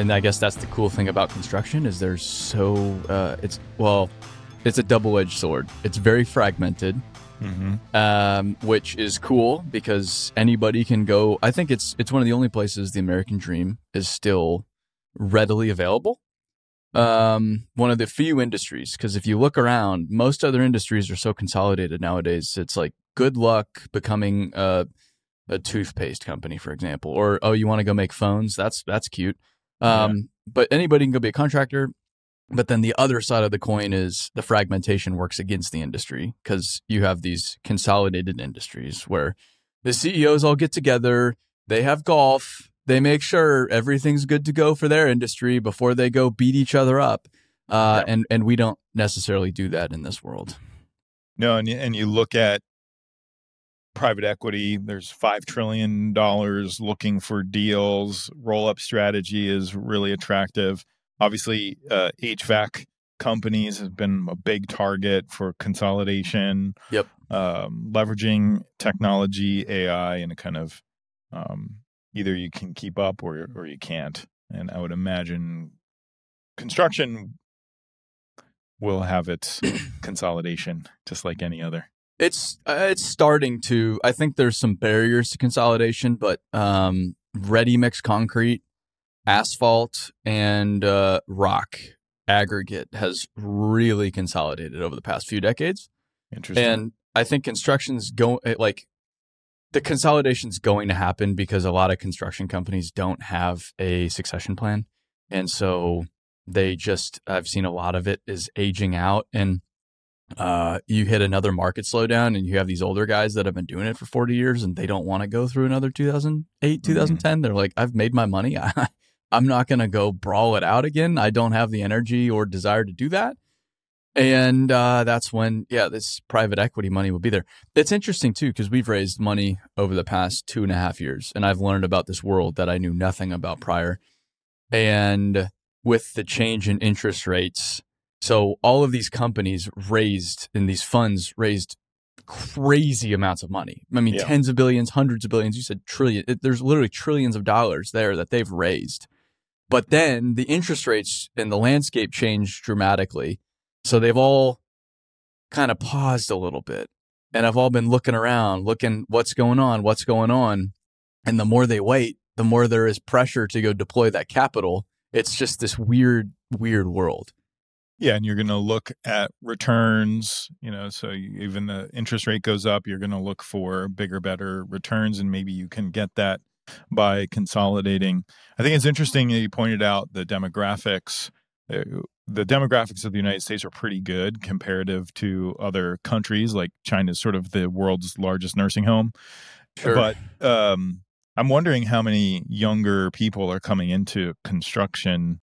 and I guess that's the cool thing about construction is there's so uh, it's well, it's a double edged sword. It's very fragmented, Mm-hmm. um, which is cool because anybody can go. I think it's it's one of the only places the American dream is still readily available. Um, one of the few industries because if you look around, most other industries are so consolidated nowadays. It's like good luck becoming a, a toothpaste company, for example, or oh, you want to go make phones? That's that's cute. Um, but anybody can go be a contractor. But then the other side of the coin is the fragmentation works against the industry because you have these consolidated industries where the CEOs all get together, they have golf, they make sure everything's good to go for their industry before they go beat each other up. Uh, Yeah. and, and we don't necessarily do that in this world. No, and you, and you look at private equity. There's five trillion dollars looking for deals. Roll up strategy is really attractive. Obviously, uh, HVAC companies have been a big target for consolidation. Yep. Um, leveraging technology, AI, and a kind of um, either you can keep up or or you can't. And I would imagine construction will have its consolidation just like any other. It's uh, it's starting to. I think there's some barriers to consolidation, but um, ready mix concrete, asphalt, and uh, rock aggregate has really consolidated over the past few decades. Interesting. And I think construction's going like the consolidation's going to happen because a lot of construction companies don't have a succession plan. And so they just I've seen a lot of it is aging out and uh, you hit another market slowdown and you have these older guys that have been doing it for 40 years and they don't want to go through another 2008 2010 they're like i've made my money. I, i'm not going to go brawl it out again. I don't have the energy or desire to do that. And uh, that's when yeah this private equity money will be there. It's interesting too because we've raised money over the past two and a half years and i've learned about this world that i knew nothing about prior. And with the change in interest rates so all of these companies raised and these funds raised crazy amounts of money. I mean, Yeah. tens of billions, hundreds of billions. You said trillion. It, there's literally trillions of dollars there that they've raised. But then the interest rates and the landscape changed dramatically. So they've all kind of paused a little bit and I've all been looking around, looking what's going on, what's going on. And the more they wait, the more there is pressure to go deploy that capital. It's just this weird, weird world. Yeah, and you're going to look at returns, you know, so you, even the interest rate goes up, you're going to look for bigger, better returns, and maybe you can get that by consolidating. I think it's interesting that you pointed out the demographics. Uh, The demographics of the United States are pretty good comparative to other countries. Like China is sort of the world's largest nursing home. But um, I'm wondering how many younger people are coming into construction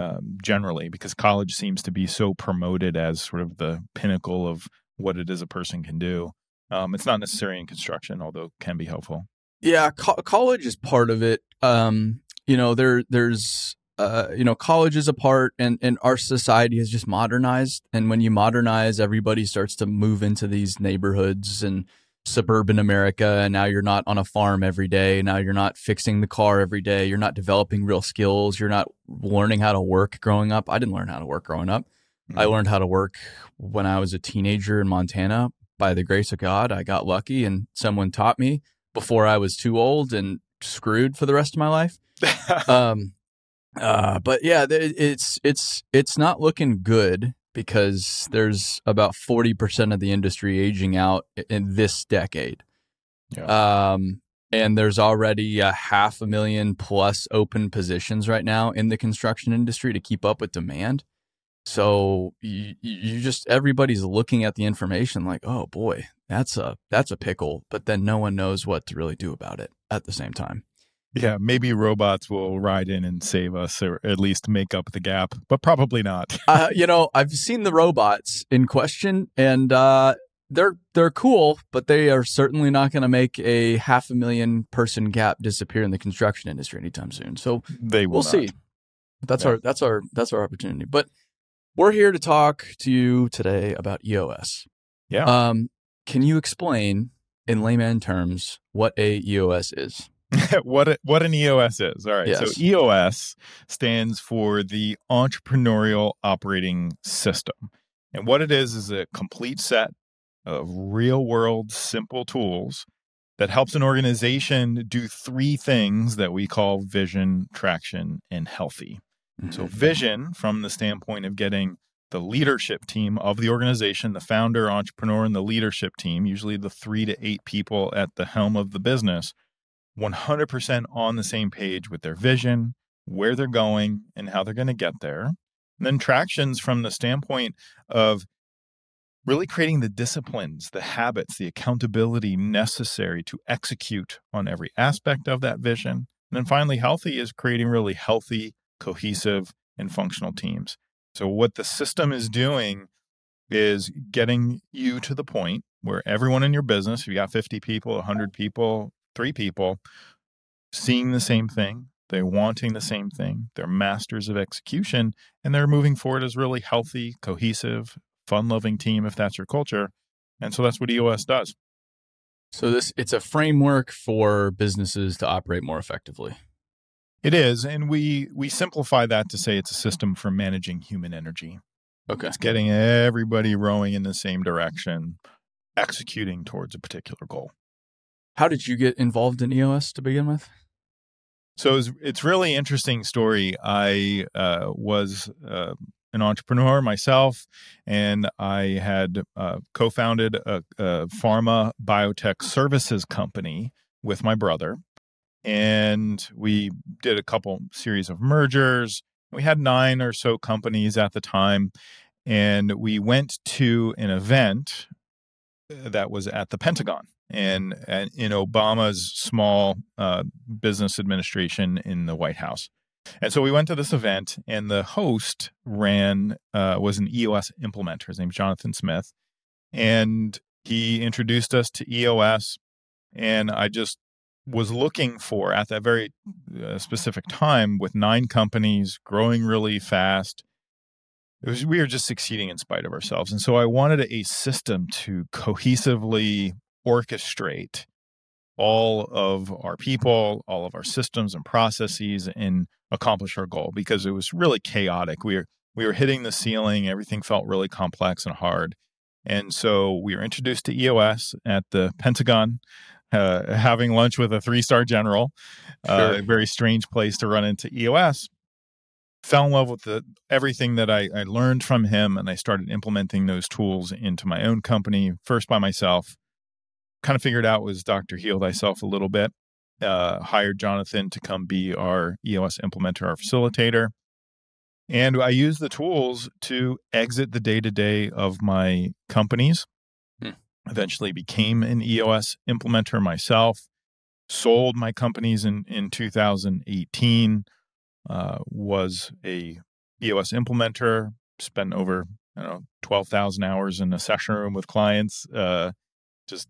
um, generally, because college seems to be so promoted as sort of the pinnacle of what it is a person can do. Um, it's not necessary in construction, although can be helpful. Yeah, co- college is part of it. Um, you know, there there's uh, you know, college is a part, and and our society has just modernized. And when you modernize, everybody starts to move into these neighborhoods and suburban America. And now you're not on a farm every day. Now you're not fixing the car every day. You're not developing real skills. You're not learning how to work growing up. I didn't learn how to work growing up. I Mhm. learned how to work when I was a teenager in Montana. By the grace of God, I got lucky and someone taught me before I was too old and screwed for the rest of my life. Um, uh, but yeah, it's it's it's not looking good because there's about forty percent of the industry aging out in this decade. Um, and there's already a half a million plus open positions right now in the construction industry to keep up with demand. So you, you just everybody's looking at the information like, oh boy, that's a that's a pickle, but then no one knows what to really do about it at the same time. Yeah, maybe robots will ride in and save us, or at least make up the gap, but probably not. uh, you know, I've seen the robots in question, and uh, they're they're cool, but they are certainly not going to make a half a million person gap disappear in the construction industry anytime soon. So They will we'll not. see. That's Yeah. our that's our that's our opportunity. But we're here to talk to you today about EOS. Yeah. Um, can you explain in layman terms what a EOS is? what what an EOS is. All right. Yes. So EOS stands for the Entrepreneurial Operating System. And what it is is a complete set of real world simple tools that helps an organization do three things that we call vision, traction, and healthy. So, Mhm. vision from the standpoint of getting the leadership team of the organization, the founder, entrepreneur, and the leadership team, usually the three to eight people at the helm of the business, 100% on the same page with their vision, where they're going, and how they're going to get there. And then tractions from the standpoint of really creating the disciplines, the habits, the accountability necessary to execute on every aspect of that vision. And then finally, healthy is creating really healthy, cohesive, and functional teams. So, what the system is doing is getting you to the point where everyone in your business, if you got 50 people, 100 people, three people, seeing the same thing, they're wanting the same thing, they're masters of execution, and they're moving forward as really healthy, cohesive, fun loving team if that's your culture. And so that's what EOS does. So this it's a framework for businesses to operate more effectively. It is, and we we simplify that to say it's a system for managing human energy. Okay. It's getting everybody rowing in the same direction, executing towards a particular goal. How did you get involved in EOS to begin with? So it's, it's really interesting story. I uh, was uh, an entrepreneur myself, and I had uh, co-founded a, a pharma biotech services company with my brother, and we did a couple series of mergers. We had nine or so companies at the time, and we went to an event that was at the Pentagon and, and in Obama's small uh, business administration in the White House. And so we went to this event, and the host ran uh, was an EOS implementer. His name's Jonathan Smith, and he introduced us to EOS. And I just was looking for at that very uh, specific time with nine companies growing really fast. It was we were just succeeding in spite of ourselves, and so I wanted a system to cohesively orchestrate all of our people, all of our systems and processes, and accomplish our goal because it was really chaotic. We were we were hitting the ceiling. Everything felt really complex and hard. And so we were introduced to EOS at the Pentagon, uh, having lunch with a three star general. Uh, Sure. a very strange place to run into EOS. Fell in love with the, everything that I, I learned from him, and I started implementing those tools into my own company, first by myself. Kind of figured out was Dr. Heal Thyself a little bit. Uh, hired Jonathan to come be our EOS implementer, our facilitator. And I used the tools to exit the day to day of my companies. Hmm. Eventually became an EOS implementer myself. Sold my companies in, in 2018. Uh, was a EOS implementer. Spent over I don't know 12,000 hours in a session room with clients. Uh, just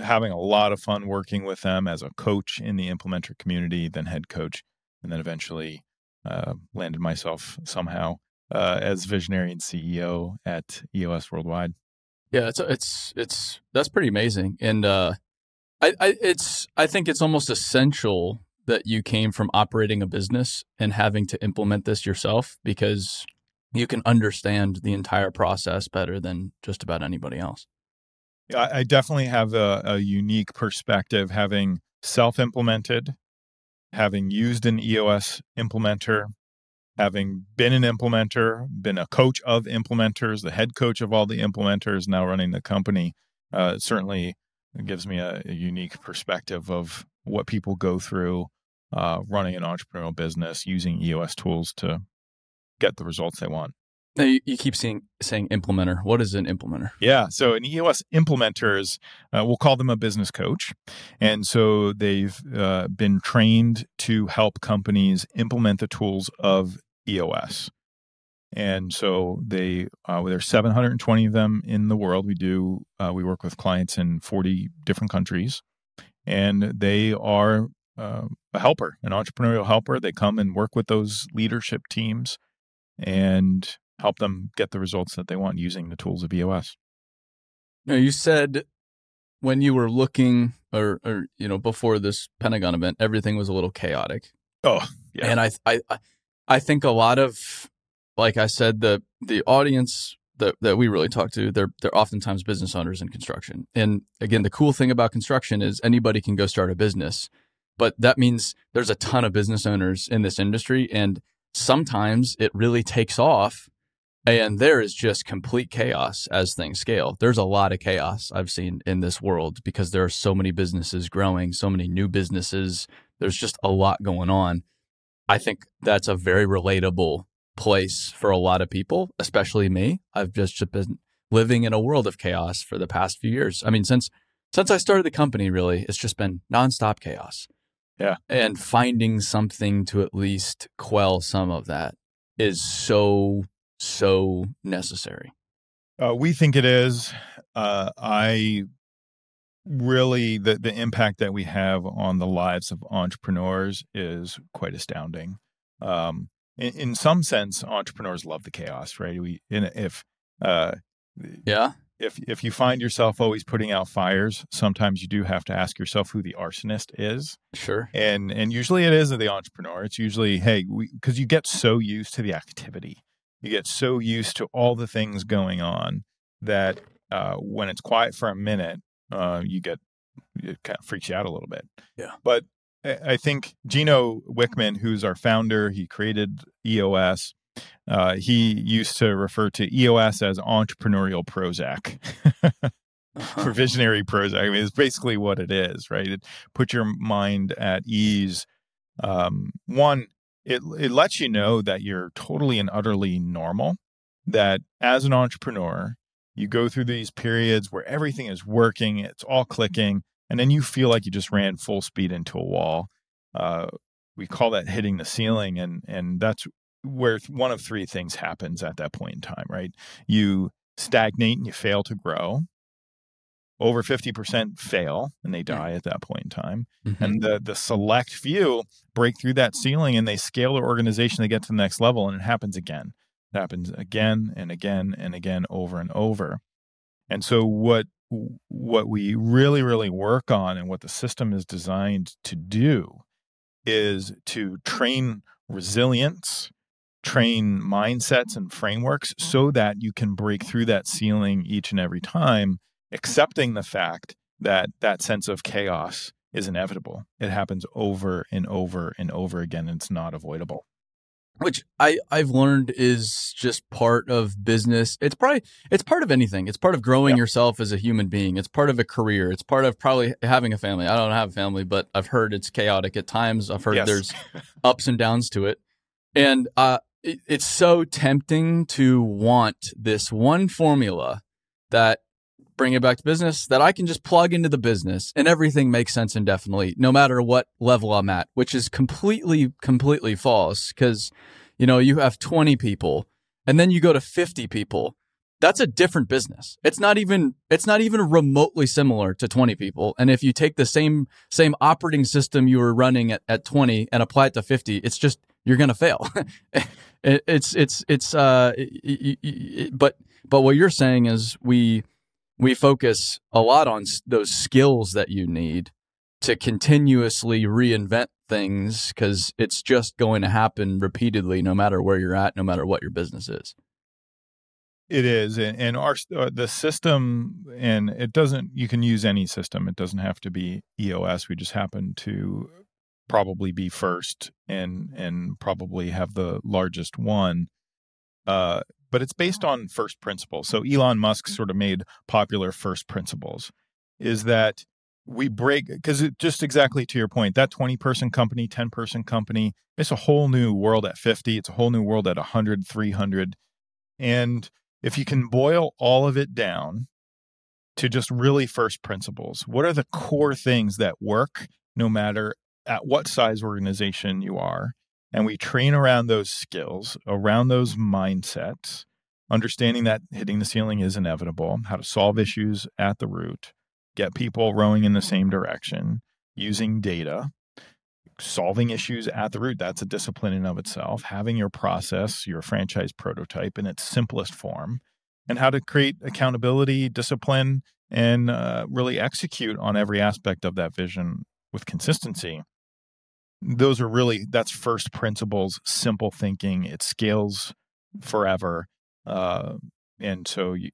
having a lot of fun working with them as a coach in the implementer community, then head coach, and then eventually uh, landed myself somehow uh, as visionary and CEO at EOS Worldwide. Yeah, it's it's it's that's pretty amazing, and uh, I, I it's I think it's almost essential that you came from operating a business and having to implement this yourself because you can understand the entire process better than just about anybody else. I, definitely have a, a unique perspective having self implemented, having used an EOS implementer, having been an implementer, been a coach of implementers, the head coach of all the implementers, now running the company. Uh, certainly gives me a, a unique perspective of what people go through uh, running an entrepreneurial business using EOS tools to get the results they want. Now you, you keep seeing saying implementer. What is an implementer? Yeah. So an EOS implementer is, uh, we'll call them a business coach. And so they've uh, been trained to help companies implement the tools of EOS. And so they, uh, there's 720 of them in the world. We do, uh, we work with clients in 40 different countries, and they are uh, a helper, an entrepreneurial helper. They come and work with those leadership teams and help them get the results that they want using the tools of EOS. No, you said when you were looking or or you know before this Pentagon event, everything was a little chaotic. Oh, yeah. And I I I think a lot of like I said the the audience that, that we really talk to, they're they're oftentimes business owners in construction. And again, the cool thing about construction is anybody can go start a business. But that means there's a ton of business owners in this industry and sometimes it really takes off and there is just complete chaos as things scale. There's a lot of chaos I've seen in this world because there are so many businesses growing, so many new businesses. There's just a lot going on. I think that's a very relatable place for a lot of people, especially me. I've just been living in a world of chaos for the past few years. I mean, since since I started the company, really, it's just been nonstop chaos. Yeah. And finding something to at least quell some of that is so so necessary? Uh, we think it is. Uh, I really the the impact that we have on the lives of entrepreneurs is quite astounding. Um, in, in some sense, entrepreneurs love the chaos, right? We in, if uh, yeah if if you find yourself always putting out fires, sometimes you do have to ask yourself who the arsonist is. Sure. And and usually it is the entrepreneur. It's usually hey, because you get so used to the activity you get so used to all the things going on that uh, when it's quiet for a minute, uh, you get it kind of freaks you out a little bit. Yeah. But I think Gino Wickman, who's our founder, he created EOS. Uh, he used to refer to EOS as entrepreneurial Prozac. uh-huh. visionary Prozac. I mean, it's basically what it is, right? It put your mind at ease. Um, one, it it lets you know that you're totally and utterly normal that as an entrepreneur you go through these periods where everything is working it's all clicking and then you feel like you just ran full speed into a wall. Uh, we call that hitting the ceiling and and that's where one of three things happens at that point in time right? You stagnate and you fail to grow over 50% fail and they die at that point in time. Mm-hmm. And the the select few break through that ceiling and they scale their organization, they get to the next level, and it happens again. It happens again and again and again over and over. And so what what we really, really work on and what the system is designed to do is to train resilience, train mindsets and frameworks so that you can break through that ceiling each and every time accepting the fact that that sense of chaos is inevitable. It happens over and over and over again. And it's not avoidable. Which I, I've learned is just part of business. It's probably it's part of anything. It's part of growing yep. yourself as a human being. It's part of a career. It's part of probably having a family. I don't have a family, but I've heard it's chaotic at times. I've heard yes. there's ups and downs to it. And uh, it, it's so tempting to want this one formula that bring it back to business that I can just plug into the business and everything makes sense indefinitely, no matter what level I'm at, which is completely, completely false. Cause, you know, you have 20 people and then you go to 50 people. That's a different business. It's not even, it's not even remotely similar to 20 people. And if you take the same, same operating system you were running at, at 20 and apply it to 50, it's just, you're going to fail. it, it's, it's, it's, uh, it, it, but, but what you're saying is we, we focus a lot on those skills that you need to continuously reinvent things because it's just going to happen repeatedly no matter where you're at no matter what your business is. It is and our uh, the system and it doesn't you can use any system it doesn't have to be eos we just happen to probably be first and and probably have the largest one uh but it's based oh. on first principles. So Elon Musk mm. sort of made popular first principles is that we break because just exactly to your point that 20 person company 10 person company it's a whole new world at 50 it's a whole new world at 100 300 and if you can boil all of it down to just really first principles what are the core things that work no matter at what size organization you are and we train around those skills, around those mindsets, understanding that hitting the ceiling is inevitable, how to solve issues at the root, get people rowing in the same direction, using data, solving issues at the root. That's a discipline in of itself. Having your process, your franchise prototype in its simplest form, and how to create accountability, discipline, and uh, really execute on every aspect of that vision with consistency those are really that's first principles simple thinking it scales forever uh, and so you,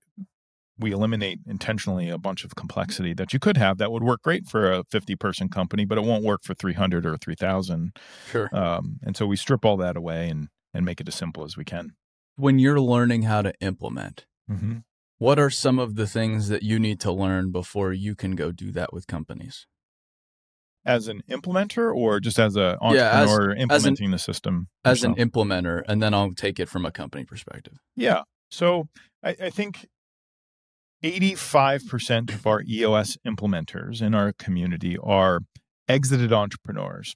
we eliminate intentionally a bunch of complexity that you could have that would work great for a 50 person company but it won't work for 300 or 3000 Sure. um, and so we strip all that away and and make it as simple as we can When you're learning how to implement, mm-hmm. what are some of the things that you need to learn before you can go do that with companies? As an implementer or just as a Yeah, as- entrepreneur implementing the system As an implementer, and then I'll take it from a company perspective. Yeah. So I, I think 85% of our EOS implementers in our community are exited entrepreneurs.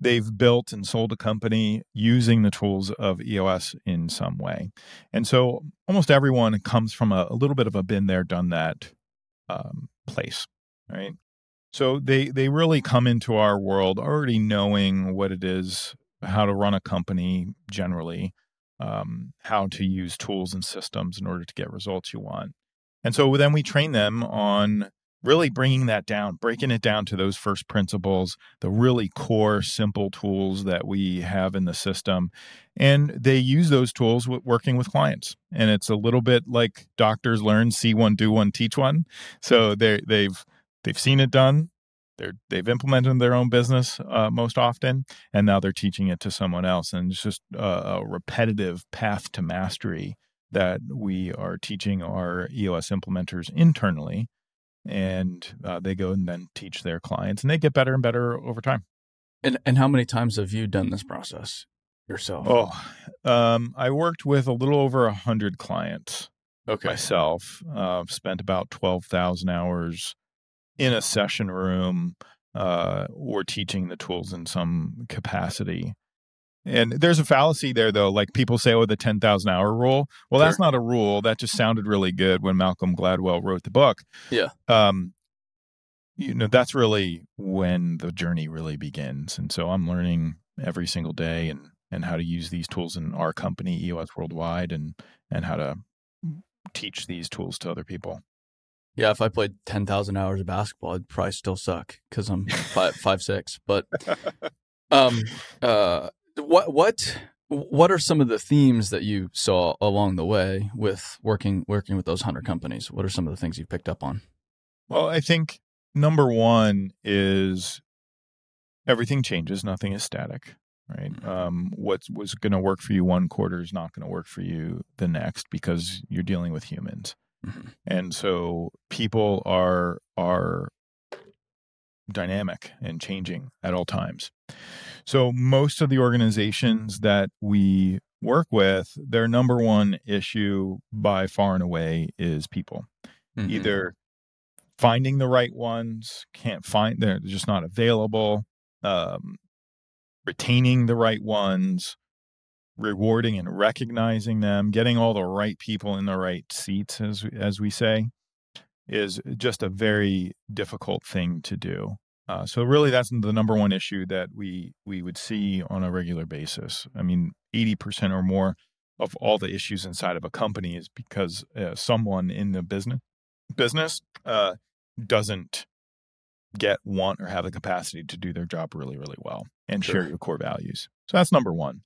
They've built and sold a company using the tools of EOS in some way. And so almost everyone comes from a, a little bit of a been there, done that um, place, right? So they they really come into our world already knowing what it is, how to run a company generally, um, how to use tools and systems in order to get results you want. And so then we train them on really bringing that down, breaking it down to those first principles, the really core, simple tools that we have in the system. And they use those tools with working with clients. And it's a little bit like doctors learn, see one, do one, teach one. So they they've they've seen it done. They're, they've implemented their own business uh, most often, and now they're teaching it to someone else. And it's just a, a repetitive path to mastery that we are teaching our EOS implementers internally. And uh, they go and then teach their clients, and they get better and better over time. And and how many times have you done this process yourself? Oh, um, I worked with a little over a hundred clients okay. myself. Uh, spent about twelve thousand hours in a session room uh, or teaching the tools in some capacity. And there's a fallacy there, though. Like people say, oh, the 10,000 hour rule. Well, that's Sure. not a rule. That just sounded really good when Malcolm Gladwell wrote the book. Yeah. Um, you know, that's really when the journey really begins. And so I'm learning every single day and, and how to use these tools in our company, EOS Worldwide, and, and how to teach these tools to other people. Yeah, if I played ten thousand hours of basketball, I'd probably still suck because I'm five five six. But um, uh, what what what are some of the themes that you saw along the way with working working with those hundred companies? What are some of the things you picked up on? Well, I think number one is everything changes, nothing is static, right? Mhm. Um, what was going to work for you one quarter is not going to work for you the next because you're dealing with humans, Mhm. and so people are are dynamic and changing at all times. So most of the organizations that we work with, their number one issue by far and away is people Mhm. either finding the right ones can't find they're just not available um, retaining the right ones rewarding and recognizing them getting all the right people in the right seats as as we say is just a very difficult thing to do uh, so really that's the number one issue that we we would see on a regular basis i mean 80% or more of all the issues inside of a company is because uh, someone in the business business uh, doesn't get, want, or have the capacity to do their job really, really well and Sure. share your core values. So that's number one.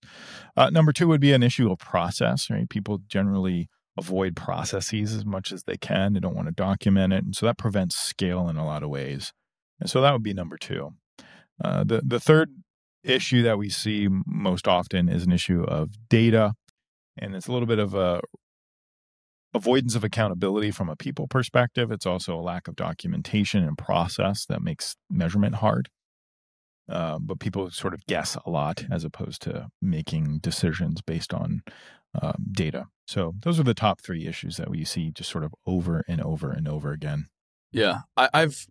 Uh, number two would be an issue of process, right? People generally avoid processes as much as they can. They don't want to document it. And so that prevents scale in a lot of ways. And so that would be number two. Uh, the, the third issue that we see most often is an issue of data. And it's a little bit of a avoidance of accountability from a people perspective. It's also a lack of documentation and process that makes measurement hard. Uh, but people sort of guess a lot as opposed to making decisions based on um, data. So those are the top three issues that we see just sort of over and over and over again. Yeah, I, I've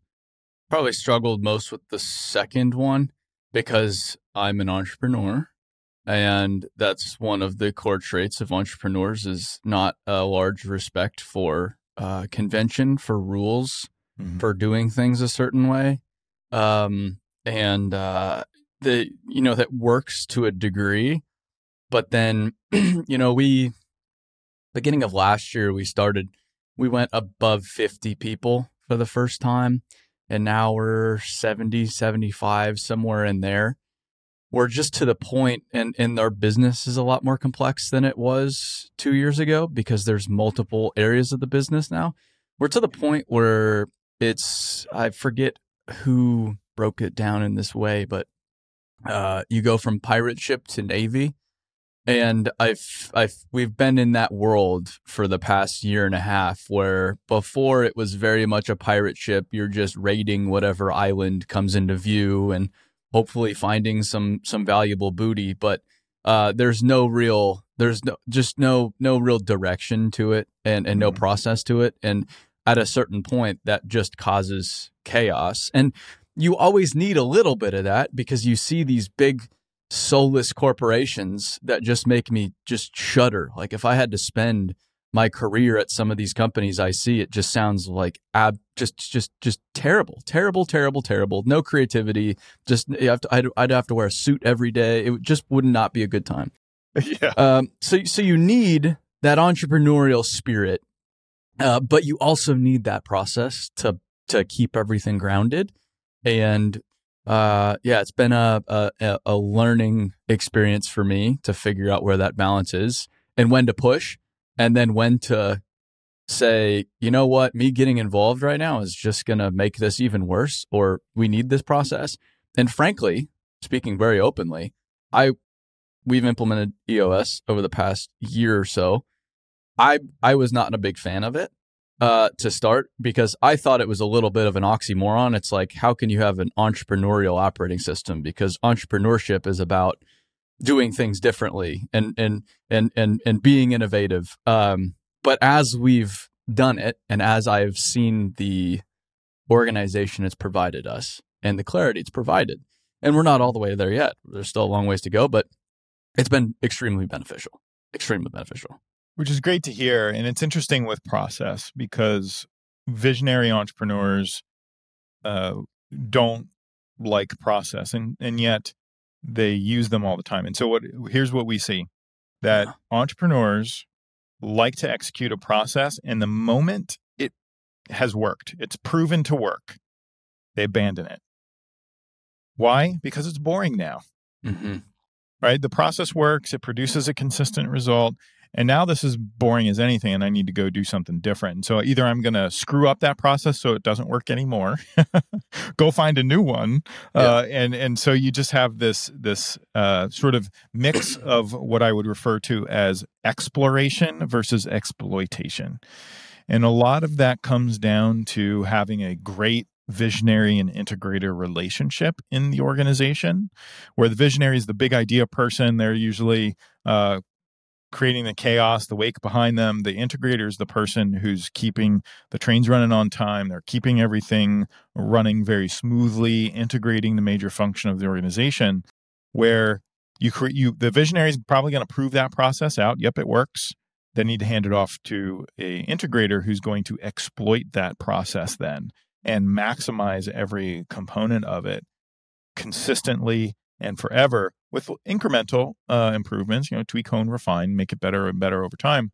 probably struggled most with the second one because I'm an entrepreneur, and that's one of the core traits of entrepreneurs is not a large respect for uh, convention, for rules, Mhm. for doing things a certain way, um, and uh, the you know that works to a degree, but then you know we beginning of last year we started we went above 50 people for the first time. And now we're 70, 75, somewhere in there. We're just to the point, and, and our business is a lot more complex than it was two years ago because there's multiple areas of the business now. We're to the point where it's, I forget who broke it down in this way, but uh, you go from pirate ship to navy and I've I've we've been in that world for the past year and a half where before it was very much a pirate ship you're just raiding whatever island comes into view and hopefully finding some some valuable booty but uh, there's no real there's no just no no real direction to it and and no mm-hmm. process to it and at a certain point that just causes chaos and you always need a little bit of that because you see these big soulless corporations that just make me just shudder. Like if I had to spend my career at some of these companies I see, it just sounds like ab just just just terrible, terrible, terrible, terrible. No creativity. Just you have to, I'd, I'd have to wear a suit every day. It just would not be a good time. Yeah. Um. So so you need that entrepreneurial spirit, uh, but you also need that process to to keep everything grounded and uh yeah it's been a, a a learning experience for me to figure out where that balance is and when to push and then when to say you know what? Me getting involved right now is just going to make this even worse or we need this process. And frankly speaking very openly i we've implemented eos over the past year or so. I i was not a big fan of it uh, to start because I thought it was a little bit of an oxymoron. It's like, how can you have an entrepreneurial operating system? Because entrepreneurship is about doing things differently and and and and and being innovative. Um, but as we've done it, and as I've seen the organization it's provided us and the clarity it's provided, and we're not all the way there yet. There's still a long ways to go, but it's been extremely beneficial. Extremely beneficial which is great to hear. And it's interesting with process because visionary entrepreneurs uh, don't like process, and and yet they use them all the time. And so, what here's what we see that entrepreneurs like to execute a process, and the moment it has worked, it's proven to work, they abandon it. Why? Because it's boring now. Mm-hmm. Right? The process works, it produces a consistent result. And now this is boring as anything, and I need to go do something different. And so either I'm going to screw up that process so it doesn't work anymore, go find a new one, yeah. uh, and and so you just have this this uh, sort of mix of what I would refer to as exploration versus exploitation, and a lot of that comes down to having a great visionary and integrator relationship in the organization where the visionary is the big idea person they're usually uh, creating the chaos, the wake behind them. The integrator is the person who's keeping the trains running on time. They're keeping everything running very smoothly, integrating the major function of the organization. Where you create, you the visionary is probably going to prove that process out. Yep, it works. They need to hand it off to a integrator who's going to exploit that process then and maximize every component of it consistently and forever with incremental uh, improvements, you know, tweak, hone, refine, make it better and better over time.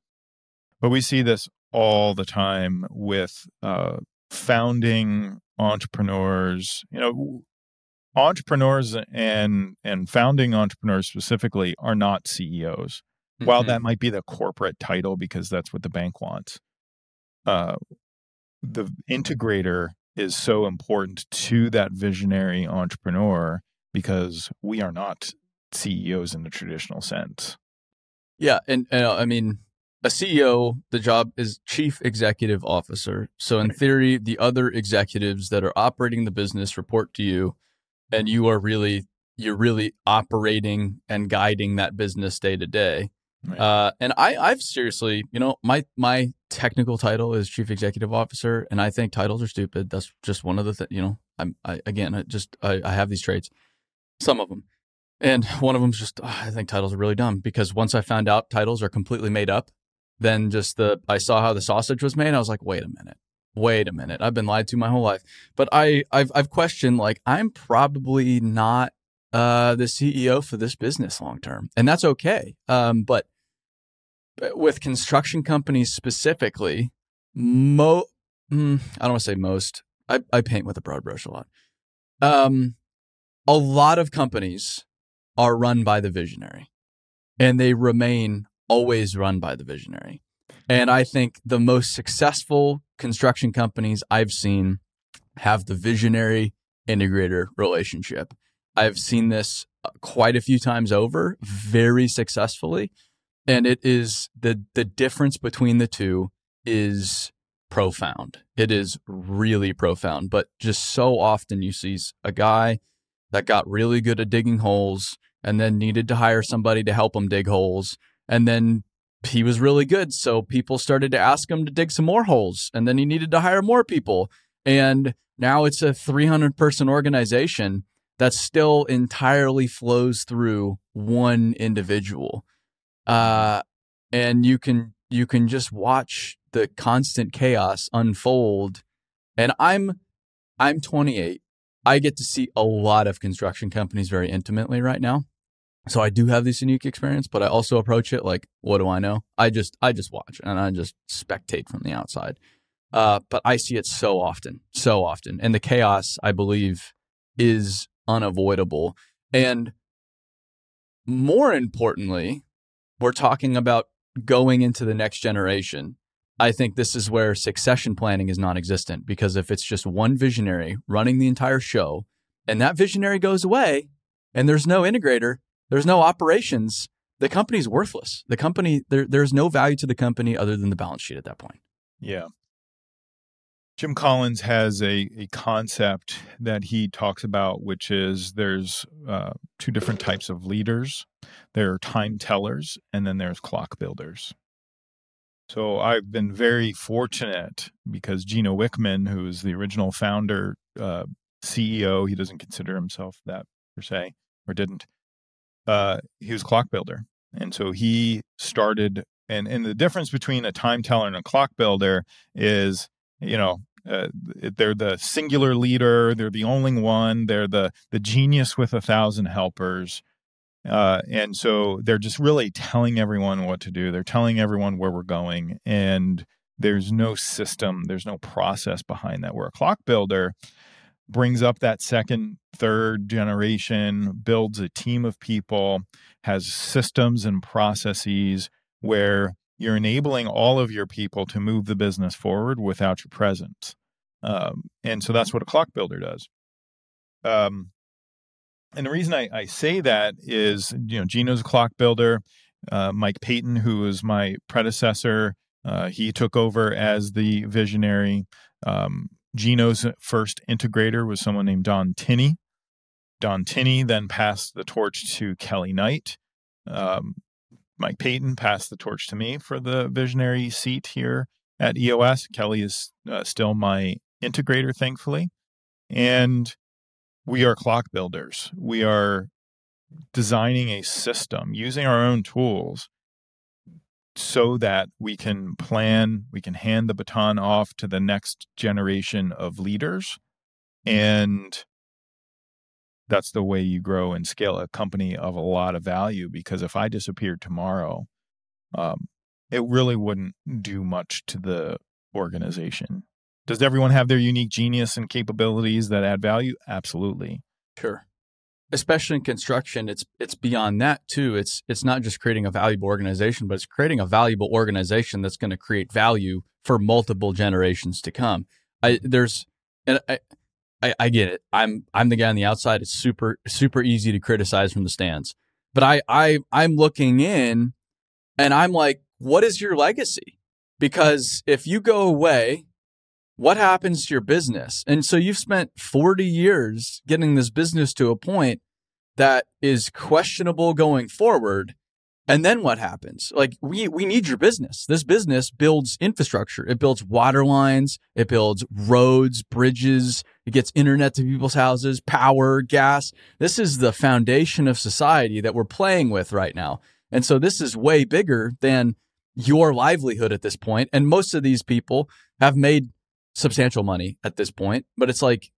But we see this all the time with uh, founding entrepreneurs. You know, entrepreneurs and and founding entrepreneurs specifically are not CEOs. Mm-hmm. While that might be the corporate title because that's what the bank wants, uh, the integrator is so important to that visionary entrepreneur because we are not CEOs in the traditional sense. Yeah, and, and uh, I mean, a CEO, the job is chief executive officer. So in theory, the other executives that are operating the business report to you, and you are really you're really operating and guiding that business day to day. Uh, and I, I've seriously, you know, my my technical title is chief executive officer, and I think titles are stupid. That's just one of the things. You know, I'm I, again, I just I, I have these traits, some of them. And one of them's just, oh, I think titles are really dumb because once I found out titles are completely made up, then just the, I saw how the sausage was made. I was like, wait a minute, wait a minute. I've been lied to my whole life. But I, I've, I've questioned, like, I'm probably not uh, the CEO for this business long term. And that's okay. Um, but, with construction companies specifically, mo mm, I don't want to say most. I, I paint with a broad brush a lot. Um, a lot of companies are run by the visionary, and they remain always run by the visionary. And I think the most successful construction companies I've seen have the visionary integrator relationship. I've seen this uh, quite a few times over very successfully and it is the the difference between the two is profound. It is really profound, but just so often you see a guy that got really good at digging holes and then needed to hire somebody to help him dig holes. And then he was really good so people started to ask him to dig some more holes and then he needed to hire more people. And now it's a 300 person organization that still entirely flows through one individual. Uh, and you can you can just watch the constant chaos unfold. And i'm i'm 28 i get to see a lot of construction companies very intimately right now. So i do have this unique experience but i also approach it like what do i know? I just i just watch and i just spectate from the outside. Uh, but i see it so often so often. And the chaos i believe is unavoidable. And more importantly we're talking about going into the next generation, I think this is where succession planning is non existent because if it's just one visionary running the entire show and that visionary goes away and there's no integrator, there's no operations, the company's worthless. The company, there, there's no value to the company other than the balance sheet at that point. Yeah. Jim Collins has a, a concept that he talks about, which is there's uh, two different types of leaders. There are time tellers, and then there's clock builders. So I've been very fortunate because Gino Wickman, who is the original founder, uh, CEO, he doesn't consider himself that per se, or didn't. Uh, he was clock builder, and so he started. And and the difference between a time teller and a clock builder is, you know, uh, they're the singular leader. They're the only one. They're the the genius with a thousand helpers. Uh, and so they're just really telling everyone what to do. They're telling everyone where we're going, and there's no system, there's no process behind that. Where a clock builder brings up that second, third generation, builds a team of people, has systems and processes where you're enabling all of your people to move the business forward without your presence. Um, and so that's what a clock builder does. Um, and the reason I, I, say that is, you know, Gino's a clock builder. Uh, Mike Paton, who was my predecessor, uh, he took over as the visionary. Um, Gino's first integrator was someone named Don Tinney. Don Tinney then passed the torch to Kelly Knight. Um, Mike Paton passed the torch to me for the visionary seat here at EOS. Kelly is uh, still my integrator, thankfully. And we are clock builders. We are designing a system using our own tools so that we can plan, we can hand the baton off to the next generation of leaders. And that's the way you grow and scale a company of a lot of value. Because if I disappeared tomorrow, um, it really wouldn't do much to the organization. Does everyone have their unique genius and capabilities that add value? Absolutely. Sure. Especially in construction, it's it's beyond that too. It's it's not just creating a valuable organization, but it's creating a valuable organization that's going to create value for multiple generations to come. I there's and I, I, I get it. I'm I'm the guy on the outside. It's super super easy to criticize from the stands. But I I I'm looking in and I'm like, what is your legacy? Because if you go away, what happens to your business? And so you've spent 40 years getting this business to a point that is questionable going forward. And then what happens? Like we we need your business. This business builds infrastructure. It builds water lines, it builds roads, bridges, it gets internet to people's houses, power, gas. This is the foundation of society that we're playing with right now. And so this is way bigger than your livelihood at this point. And most of these people have made substantial money at this point, but it's like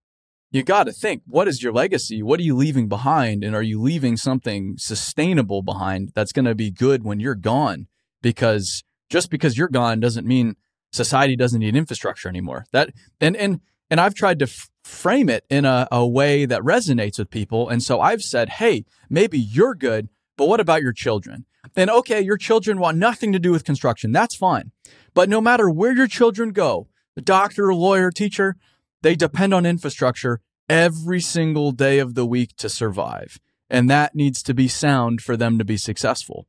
you got to think what is your legacy? What are you leaving behind? And are you leaving something sustainable behind that's going to be good when you're gone? Because just because you're gone doesn't mean society doesn't need infrastructure anymore. That and and and I've tried to f- frame it in a, a way that resonates with people. And so I've said, hey, maybe you're good, but what about your children? And okay, your children want nothing to do with construction. That's fine. But no matter where your children go, doctor, lawyer, teacher, they depend on infrastructure every single day of the week to survive. And that needs to be sound for them to be successful.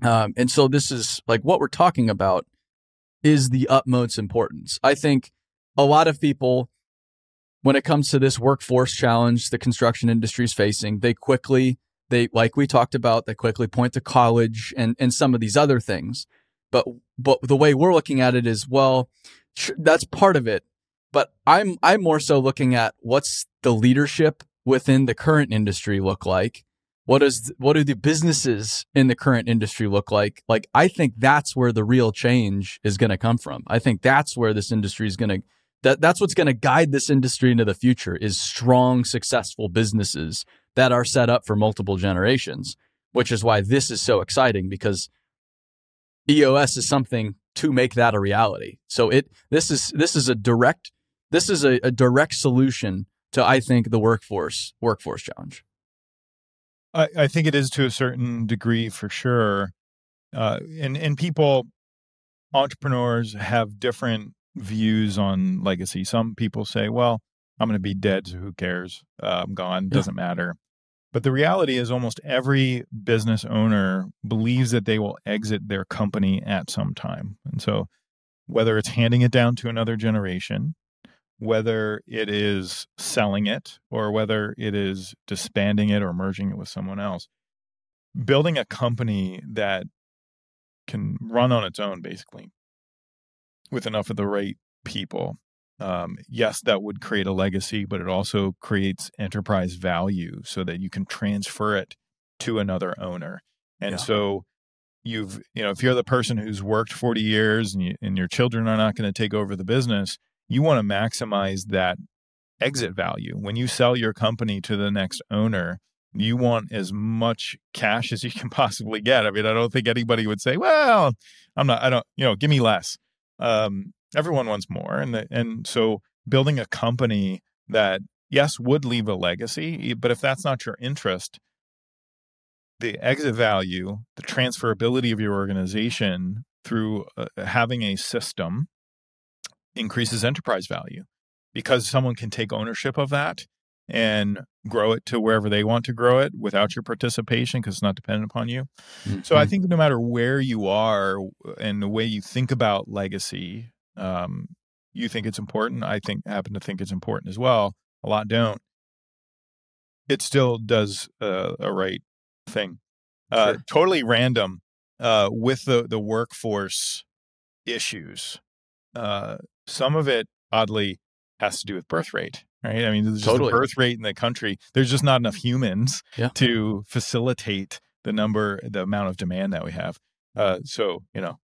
Um, and so this is like what we're talking about is the utmost importance. I think a lot of people, when it comes to this workforce challenge the construction industry is facing, they quickly, they like we talked about, they quickly point to college and and some of these other things. But but the way we're looking at it is, well, that's part of it. But I'm I'm more so looking at what's the leadership within the current industry look like what does what do the businesses in the current industry look like like i think that's where the real change is going to come from i think that's where this industry is going to that that's what's going to guide this industry into the future is strong successful businesses that are set up for multiple generations which is why this is so exciting because eos is something to make that a reality so it this is this is a direct this is a, a direct solution to i think the workforce workforce challenge I, I think it is to a certain degree for sure. Uh, and and people, entrepreneurs have different views on legacy. Some people say, "Well, I'm going to be dead, so who cares? Uh, I'm gone. Doesn't yeah. matter." But the reality is, almost every business owner believes that they will exit their company at some time. And so, whether it's handing it down to another generation, whether it is selling it or whether it is disbanding it or merging it with someone else. Building a company that can run on its own, basically, with enough of the right people. Um, yes, that would create a legacy, but it also creates enterprise value so that you can transfer it to another owner. And yeah. so you've, you know, if you're the person who's worked 40 years and, you, and your children are not going to take over the business, you want to maximize that exit value. When you sell your company to the next owner, you want as much cash as you can possibly get. I mean, I don't think anybody would say, "Well, I'm not. I don't. You know, give me less." Um, everyone wants more, and the, and so building a company that yes would leave a legacy, but if that's not your interest, the exit value, the transferability of your organization through uh, having a system increases enterprise value because someone can take ownership of that and grow it to wherever they want to grow it without your participation because it's not dependent upon you. Mm-hmm. So I mm-hmm. think no matter where you are and the way you think about legacy, um, you think it's important. I think happen to think it's important as well. A lot don't. It still does uh, a right thing. Uh, sure. Totally random uh, with the the workforce issues. Uh, some of it, oddly, has to do with birth rate, right? I mean, there's totally. just birth rate in the country. There's just not enough humans yeah. to facilitate the number, the amount of demand that we have. Uh, so, you know,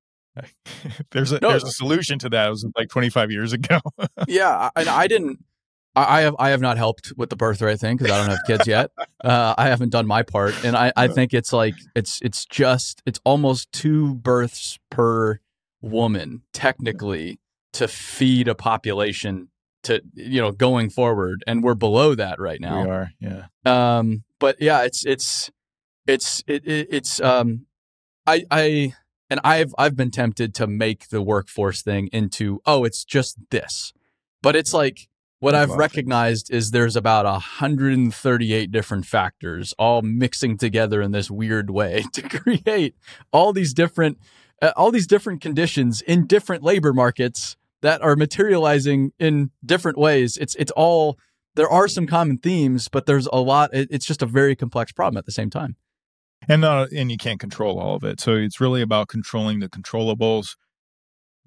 there's a no, there's a solution to that. It was like 25 years ago. yeah, and I didn't. I have I have not helped with the birth rate thing because I don't have kids yet. Uh, I haven't done my part, and I, I think it's like it's it's just it's almost two births per woman technically to feed a population to you know going forward and we're below that right now we are yeah um but yeah it's it's it's it, it, it's um i i and i've i've been tempted to make the workforce thing into oh it's just this but it's like what I've recognized is there's about 138 different factors all mixing together in this weird way to create all these different uh, all these different conditions in different labor markets that are materializing in different ways. It's it's all there are some common themes, but there's a lot. It, it's just a very complex problem at the same time. And not, and you can't control all of it. So it's really about controlling the controllables,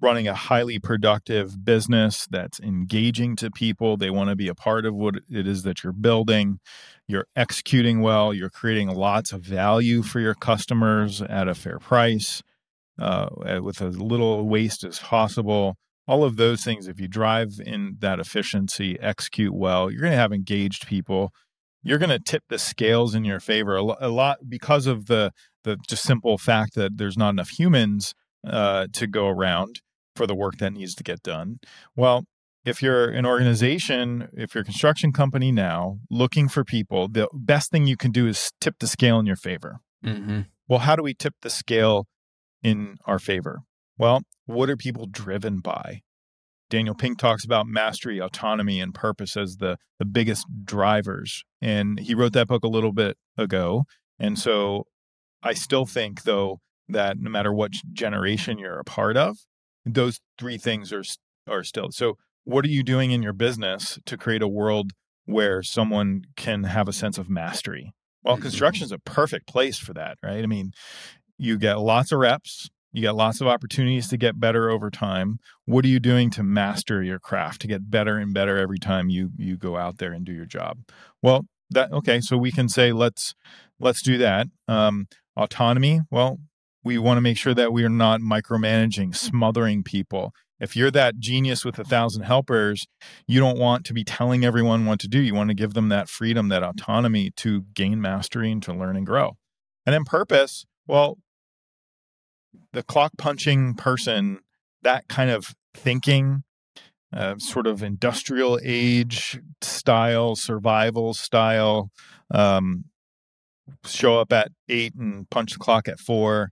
running a highly productive business that's engaging to people. They want to be a part of what it is that you're building. You're executing well. You're creating lots of value for your customers at a fair price, uh, with as little waste as possible all of those things if you drive in that efficiency execute well you're going to have engaged people you're going to tip the scales in your favor a, lot because of the the just simple fact that there's not enough humans uh, to go around for the work that needs to get done. Well, if you're an organization, if you're a construction company now looking for people, the best thing you can do is tip the scale in your favor. Mm-hmm. Well, how do we tip the scale in our favor? Well, what are people driven by? Daniel Pink talks about mastery, autonomy, and purpose as the, the biggest drivers. And he wrote that book a little bit ago. And so I still think, though, that no matter what generation you're a part of, those three things are are still. So, what are you doing in your business to create a world where someone can have a sense of mastery? Well, mm-hmm. construction is a perfect place for that, right? I mean, you get lots of reps, you got lots of opportunities to get better over time. What are you doing to master your craft to get better and better every time you you go out there and do your job? Well, that okay, so we can say let's let's do that. Um, autonomy. Well, we want to make sure that we are not micromanaging, smothering people. If you're that genius with a thousand helpers, you don't want to be telling everyone what to do. You want to give them that freedom, that autonomy to gain mastery and to learn and grow. And then purpose, well, the clock punching person, that kind of thinking, uh, sort of industrial age style, survival style, um, show up at eight and punch the clock at four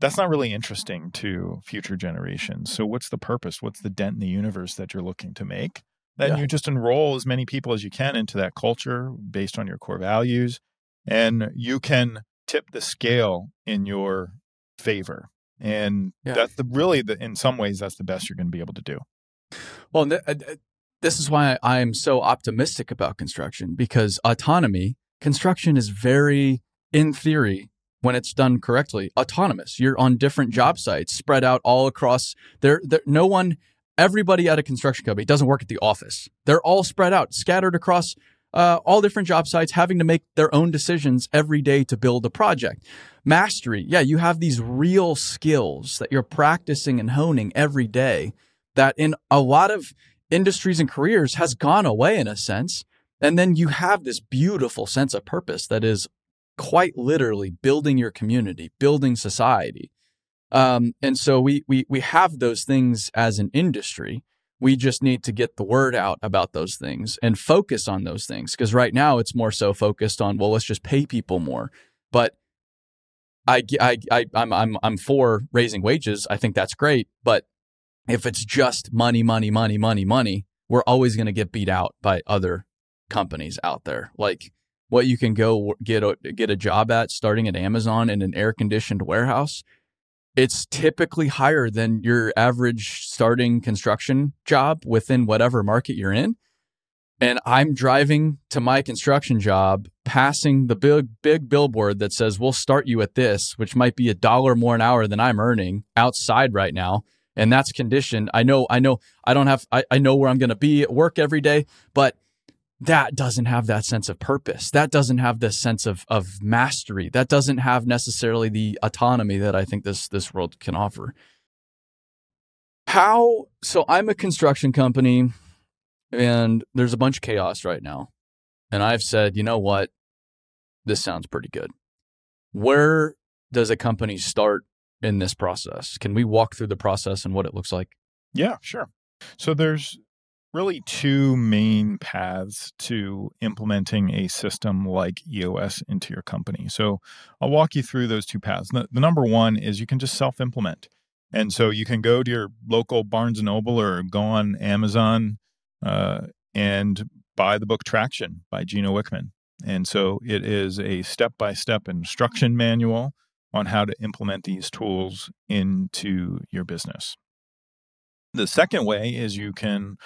that's not really interesting to future generations. So, what's the purpose? What's the dent in the universe that you're looking to make? Then yeah. you just enroll as many people as you can into that culture based on your core values, and you can tip the scale in your favor. And yeah. that's the really the in some ways that's the best you're going to be able to do. Well, uh, this is why I am so optimistic about construction because autonomy construction is very in theory when it's done correctly, autonomous. You're on different job sites, spread out all across. There, there no one, everybody at a construction company doesn't work at the office. They're all spread out, scattered across uh, all different job sites, having to make their own decisions every day to build a project. Mastery, yeah, you have these real skills that you're practicing and honing every day. That in a lot of industries and careers has gone away in a sense. And then you have this beautiful sense of purpose that is quite literally building your community, building society. Um, and so we, we, we have those things as an industry. We just need to get the word out about those things and focus on those things. Because right now it's more so focused on, well, let's just pay people more. But I, I, I, I'm, I'm, I'm for raising wages. I think that's great. But if it's just money, money, money, money, money, we're always going to get beat out by other companies out there. Like what you can go get a, get a job at starting at Amazon in an air conditioned warehouse, it's typically higher than your average starting construction job within whatever market you're in. And I'm driving to my construction job, passing the big big billboard that says we'll start you at this, which might be a dollar more an hour than I'm earning outside right now. And that's conditioned. I know, I know, I don't have, I, I know where I'm going to be at work every day, but that doesn't have that sense of purpose. That doesn't have this sense of of mastery. That doesn't have necessarily the autonomy that I think this this world can offer. How so I'm a construction company and there's a bunch of chaos right now. And I've said, you know what? This sounds pretty good. Where does a company start in this process? Can we walk through the process and what it looks like? Yeah, sure. So there's really two main paths to implementing a system like EOS into your company. So I'll walk you through those two paths. The, number one is you can just self implement. And so you can go to your local Barnes and Noble or go on Amazon uh, and buy the book Traction by Gino Wickman. And so it is a step by step instruction manual on how to implement these tools into your business. The second way is you can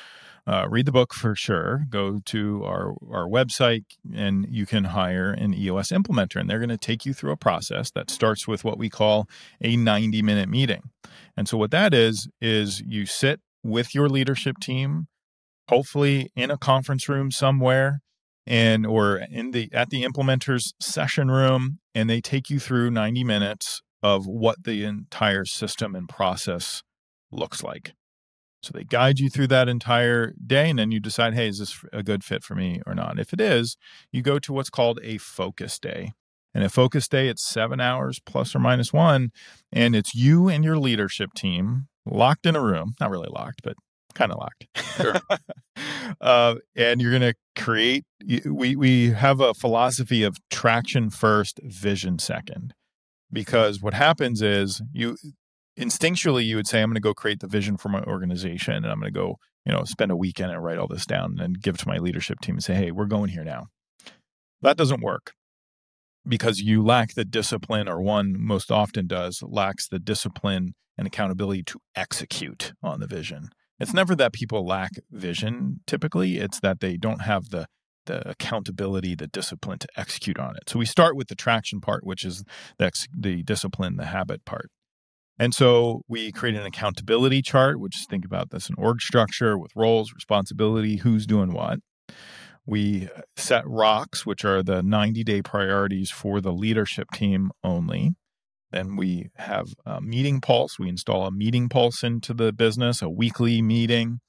uh, read the book for sure. Go to our, our website and you can hire an EOS implementer, and they're going to take you through a process that starts with what we call a 90 minute meeting. And so, what that is, is you sit with your leadership team, hopefully in a conference room somewhere and or in the at the implementers session room and they take you through 90 minutes of what the entire system and process looks like so they guide you through that entire day, and then you decide, hey, is this a good fit for me or not? If it is, you go to what's called a focus day. And a focus day, it's seven hours plus or minus one, and it's you and your leadership team locked in a room, not really locked, but kind of locked. Sure. uh, and you're going to create. We we have a philosophy of traction first, vision second, because what happens is you instinctually you would say, I'm going to go create the vision for my organization, and I'm going to go, you know, spend a weekend and write all this down and give it to my leadership team and say, hey, we're going here now. That doesn't work because you lack the discipline, or one most often does, lacks the discipline and accountability to execute on the vision. It's never that people lack vision typically, it's that they don't have the the accountability, the discipline to execute on it. So we start with the traction part, which is the, the discipline, the habit part. And so we create an accountability chart, which is think about this an org structure with roles, responsibility, who's doing what. We uh, set rocks, which are the 90 day priorities for the leadership team only. Then we have a meeting pulse. We install a meeting pulse into the business, a weekly meeting,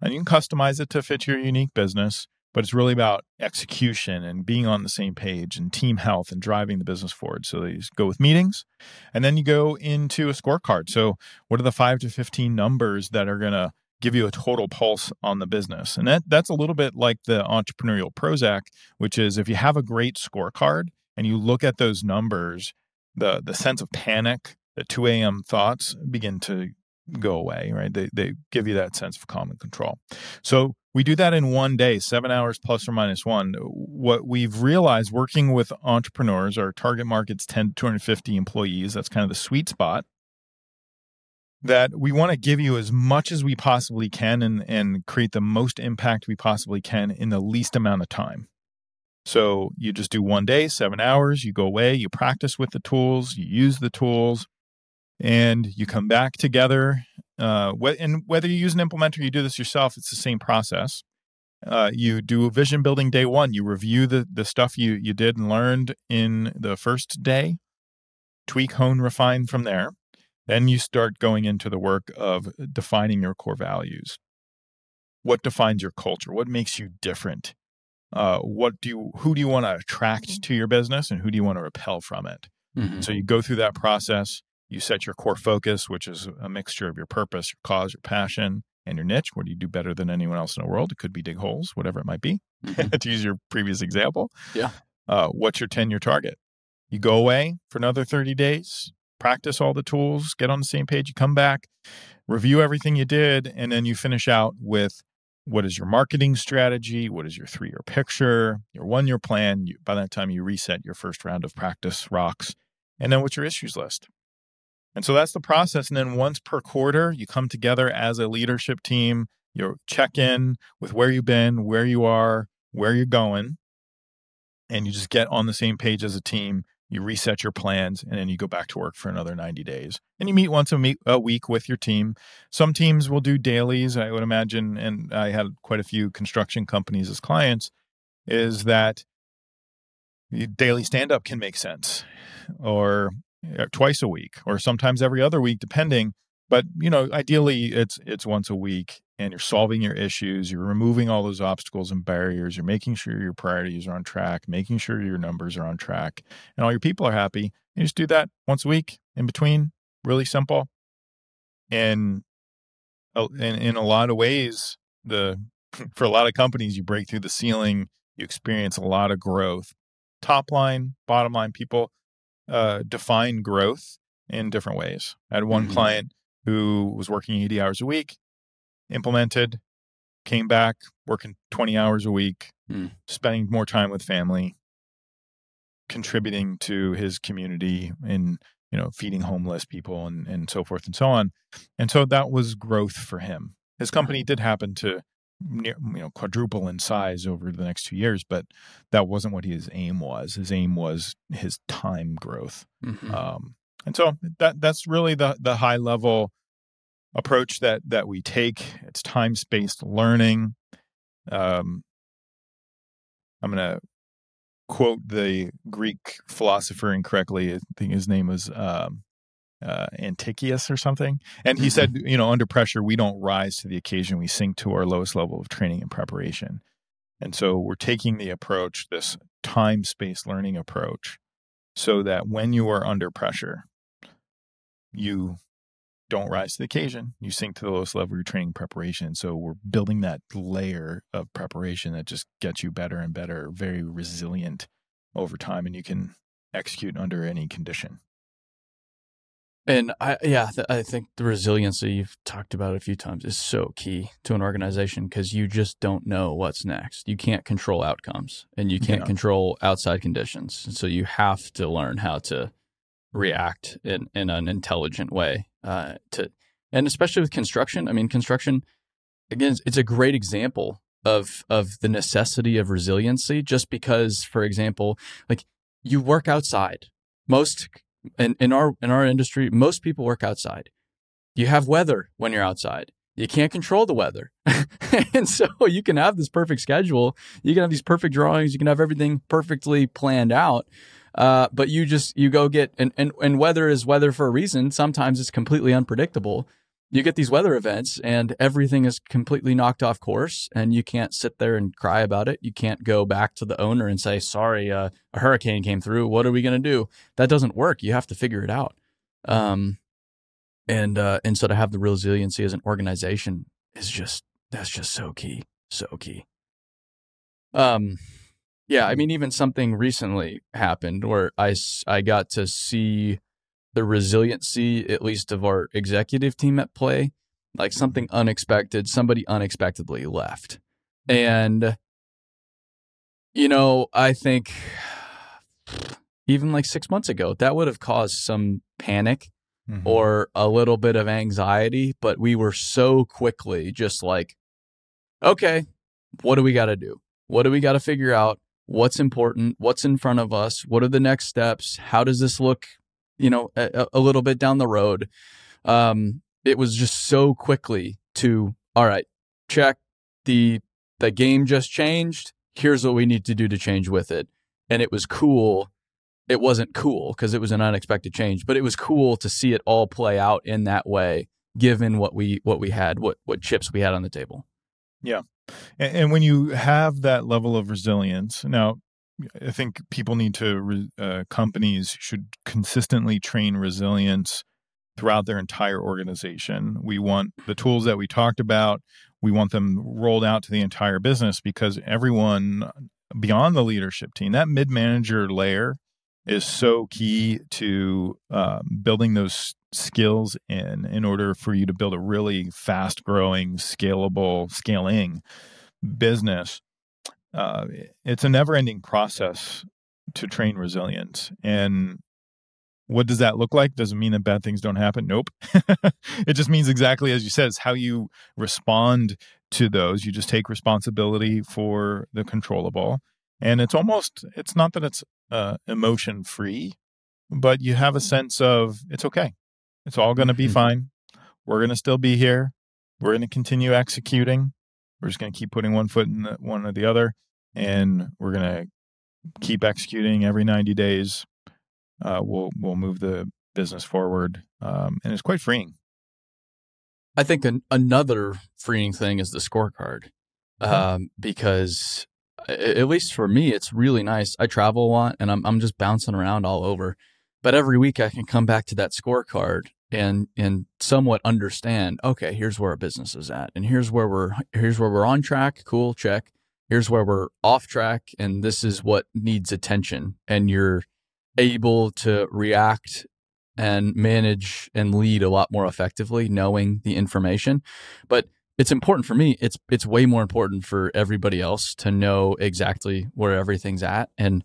and you can customize it to fit your unique business. But it's really about execution and being on the same page and team health and driving the business forward. So you go with meetings and then you go into a scorecard. So, what are the five to 15 numbers that are going to give you a total pulse on the business. And that that's a little bit like the entrepreneurial Prozac, which is if you have a great scorecard and you look at those numbers, the the sense of panic, the 2 a.m. thoughts begin to go away, right? They they give you that sense of calm and control. So we do that in one day, seven hours plus or minus one. What we've realized working with entrepreneurs, our target market's 10 to 250 employees. That's kind of the sweet spot that we want to give you as much as we possibly can and, and create the most impact we possibly can in the least amount of time. So you just do one day, seven hours, you go away, you practice with the tools, you use the tools, and you come back together. Uh, wh- and whether you use an implementer, you do this yourself, it's the same process. Uh, you do a vision building day one. You review the the stuff you you did and learned in the first day, tweak, hone, refine from there. Then you start going into the work of defining your core values. What defines your culture? What makes you different? Uh, what do you, who do you want to attract to your business and who do you want to repel from it? Mm-hmm. So you go through that process. You set your core focus, which is a mixture of your purpose, your cause, your passion, and your niche. What do you do better than anyone else in the world? It could be dig holes, whatever it might be, mm-hmm. to use your previous example. Yeah. Uh, what's your 10 year target? You go away for another 30 days practice all the tools, get on the same page, you come back, review everything you did, and then you finish out with what is your marketing strategy? What is your three year picture, your one year plan? You, by that time, you reset your first round of practice rocks. And then what's your issues list? And so that's the process. And then once per quarter, you come together as a leadership team, you check in with where you've been, where you are, where you're going, and you just get on the same page as a team you reset your plans and then you go back to work for another 90 days. And you meet once a, meet, a week with your team. Some teams will do dailies i would imagine and i had quite a few construction companies as clients is that daily stand up can make sense. Or uh, twice a week or sometimes every other week depending but you know ideally it's it's once a week and you're solving your issues you're removing all those obstacles and barriers you're making sure your priorities are on track making sure your numbers are on track and all your people are happy you just do that once a week in between really simple and in, in a lot of ways the for a lot of companies you break through the ceiling you experience a lot of growth top line bottom line people uh, define growth in different ways i had one mm-hmm. client who was working 80 hours a week, implemented, came back working 20 hours a week, mm. spending more time with family, contributing to his community in you know feeding homeless people and and so forth and so on. And so that was growth for him. His company did happen to you know quadruple in size over the next two years but that wasn't what his aim was. His aim was his time growth. Mm-hmm. um, and so that that's really the the high level approach that that we take. It's time spaced learning. Um, I'm going to quote the Greek philosopher incorrectly. I think his name was um, uh, Antichius or something. And he mm-hmm. said, you know, under pressure, we don't rise to the occasion. We sink to our lowest level of training and preparation. And so we're taking the approach, this time space learning approach, so that when you are under pressure, you don't rise to the occasion. You sink to the lowest level of your training preparation. So we're building that layer of preparation that just gets you better and better, very resilient over time, and you can execute under any condition. And I, yeah, th- I think the resiliency you've talked about a few times is so key to an organization because you just don't know what's next. You can't control outcomes and you can't yeah. control outside conditions. So you have to learn how to react in, in an intelligent way. Uh, to, and especially with construction, I mean, construction, again, it's a great example of of the necessity of resiliency. Just because, for example, like you work outside. Most in, in our in our industry, most people work outside. You have weather when you're outside. You can't control the weather. and so you can have this perfect schedule. You can have these perfect drawings. You can have everything perfectly planned out. Uh, but you just you go get and, and and weather is weather for a reason. Sometimes it's completely unpredictable. You get these weather events and everything is completely knocked off course and you can't sit there and cry about it. You can't go back to the owner and say sorry uh, a hurricane came through. What are we going to do? That doesn't work. You have to figure it out. Um, and uh, and so to have the resiliency as an organization is just that's just so key. So key. Um yeah i mean even something recently happened where i i got to see the resiliency, at least of our executive team at play, like something mm-hmm. unexpected, somebody unexpectedly left. And, you know, I think even like six months ago, that would have caused some panic mm-hmm. or a little bit of anxiety. But we were so quickly just like, okay, what do we got to do? What do we got to figure out? What's important? What's in front of us? What are the next steps? How does this look you know, a, a little bit down the road. Um, it was just so quickly to, all right, check the the game just changed. Here's what we need to do to change with it. And it was cool. It wasn't cool because it was an unexpected change, but it was cool to see it all play out in that way, given what we what we had, what what chips we had on the table. Yeah. And, and when you have that level of resilience, now I think people need to, uh, companies should consistently train resilience throughout their entire organization. We want the tools that we talked about, we want them rolled out to the entire business because everyone beyond the leadership team, that mid manager layer is so key to um, building those skills in in order for you to build a really fast growing scalable scaling business uh, it's a never ending process to train resilience. And what does that look like? Doesn't mean that bad things don't happen. Nope. it just means exactly as you said, it's how you respond to those. You just take responsibility for the controllable. And it's almost, it's not that it's uh, emotion free, but you have a sense of it's okay. It's all going to be mm-hmm. fine. We're going to still be here. We're going to continue executing. We're just going to keep putting one foot in the, one or the other, and we're going to keep executing every 90 days. Uh, we'll we'll move the business forward, um, and it's quite freeing. I think an, another freeing thing is the scorecard, um, because at least for me, it's really nice. I travel a lot, and I'm I'm just bouncing around all over, but every week I can come back to that scorecard and and somewhat understand okay here's where our business is at and here's where we're here's where we're on track cool check. Here's where we're off track and this is what needs attention and you're able to react and manage and lead a lot more effectively knowing the information. But it's important for me it's it's way more important for everybody else to know exactly where everything's at and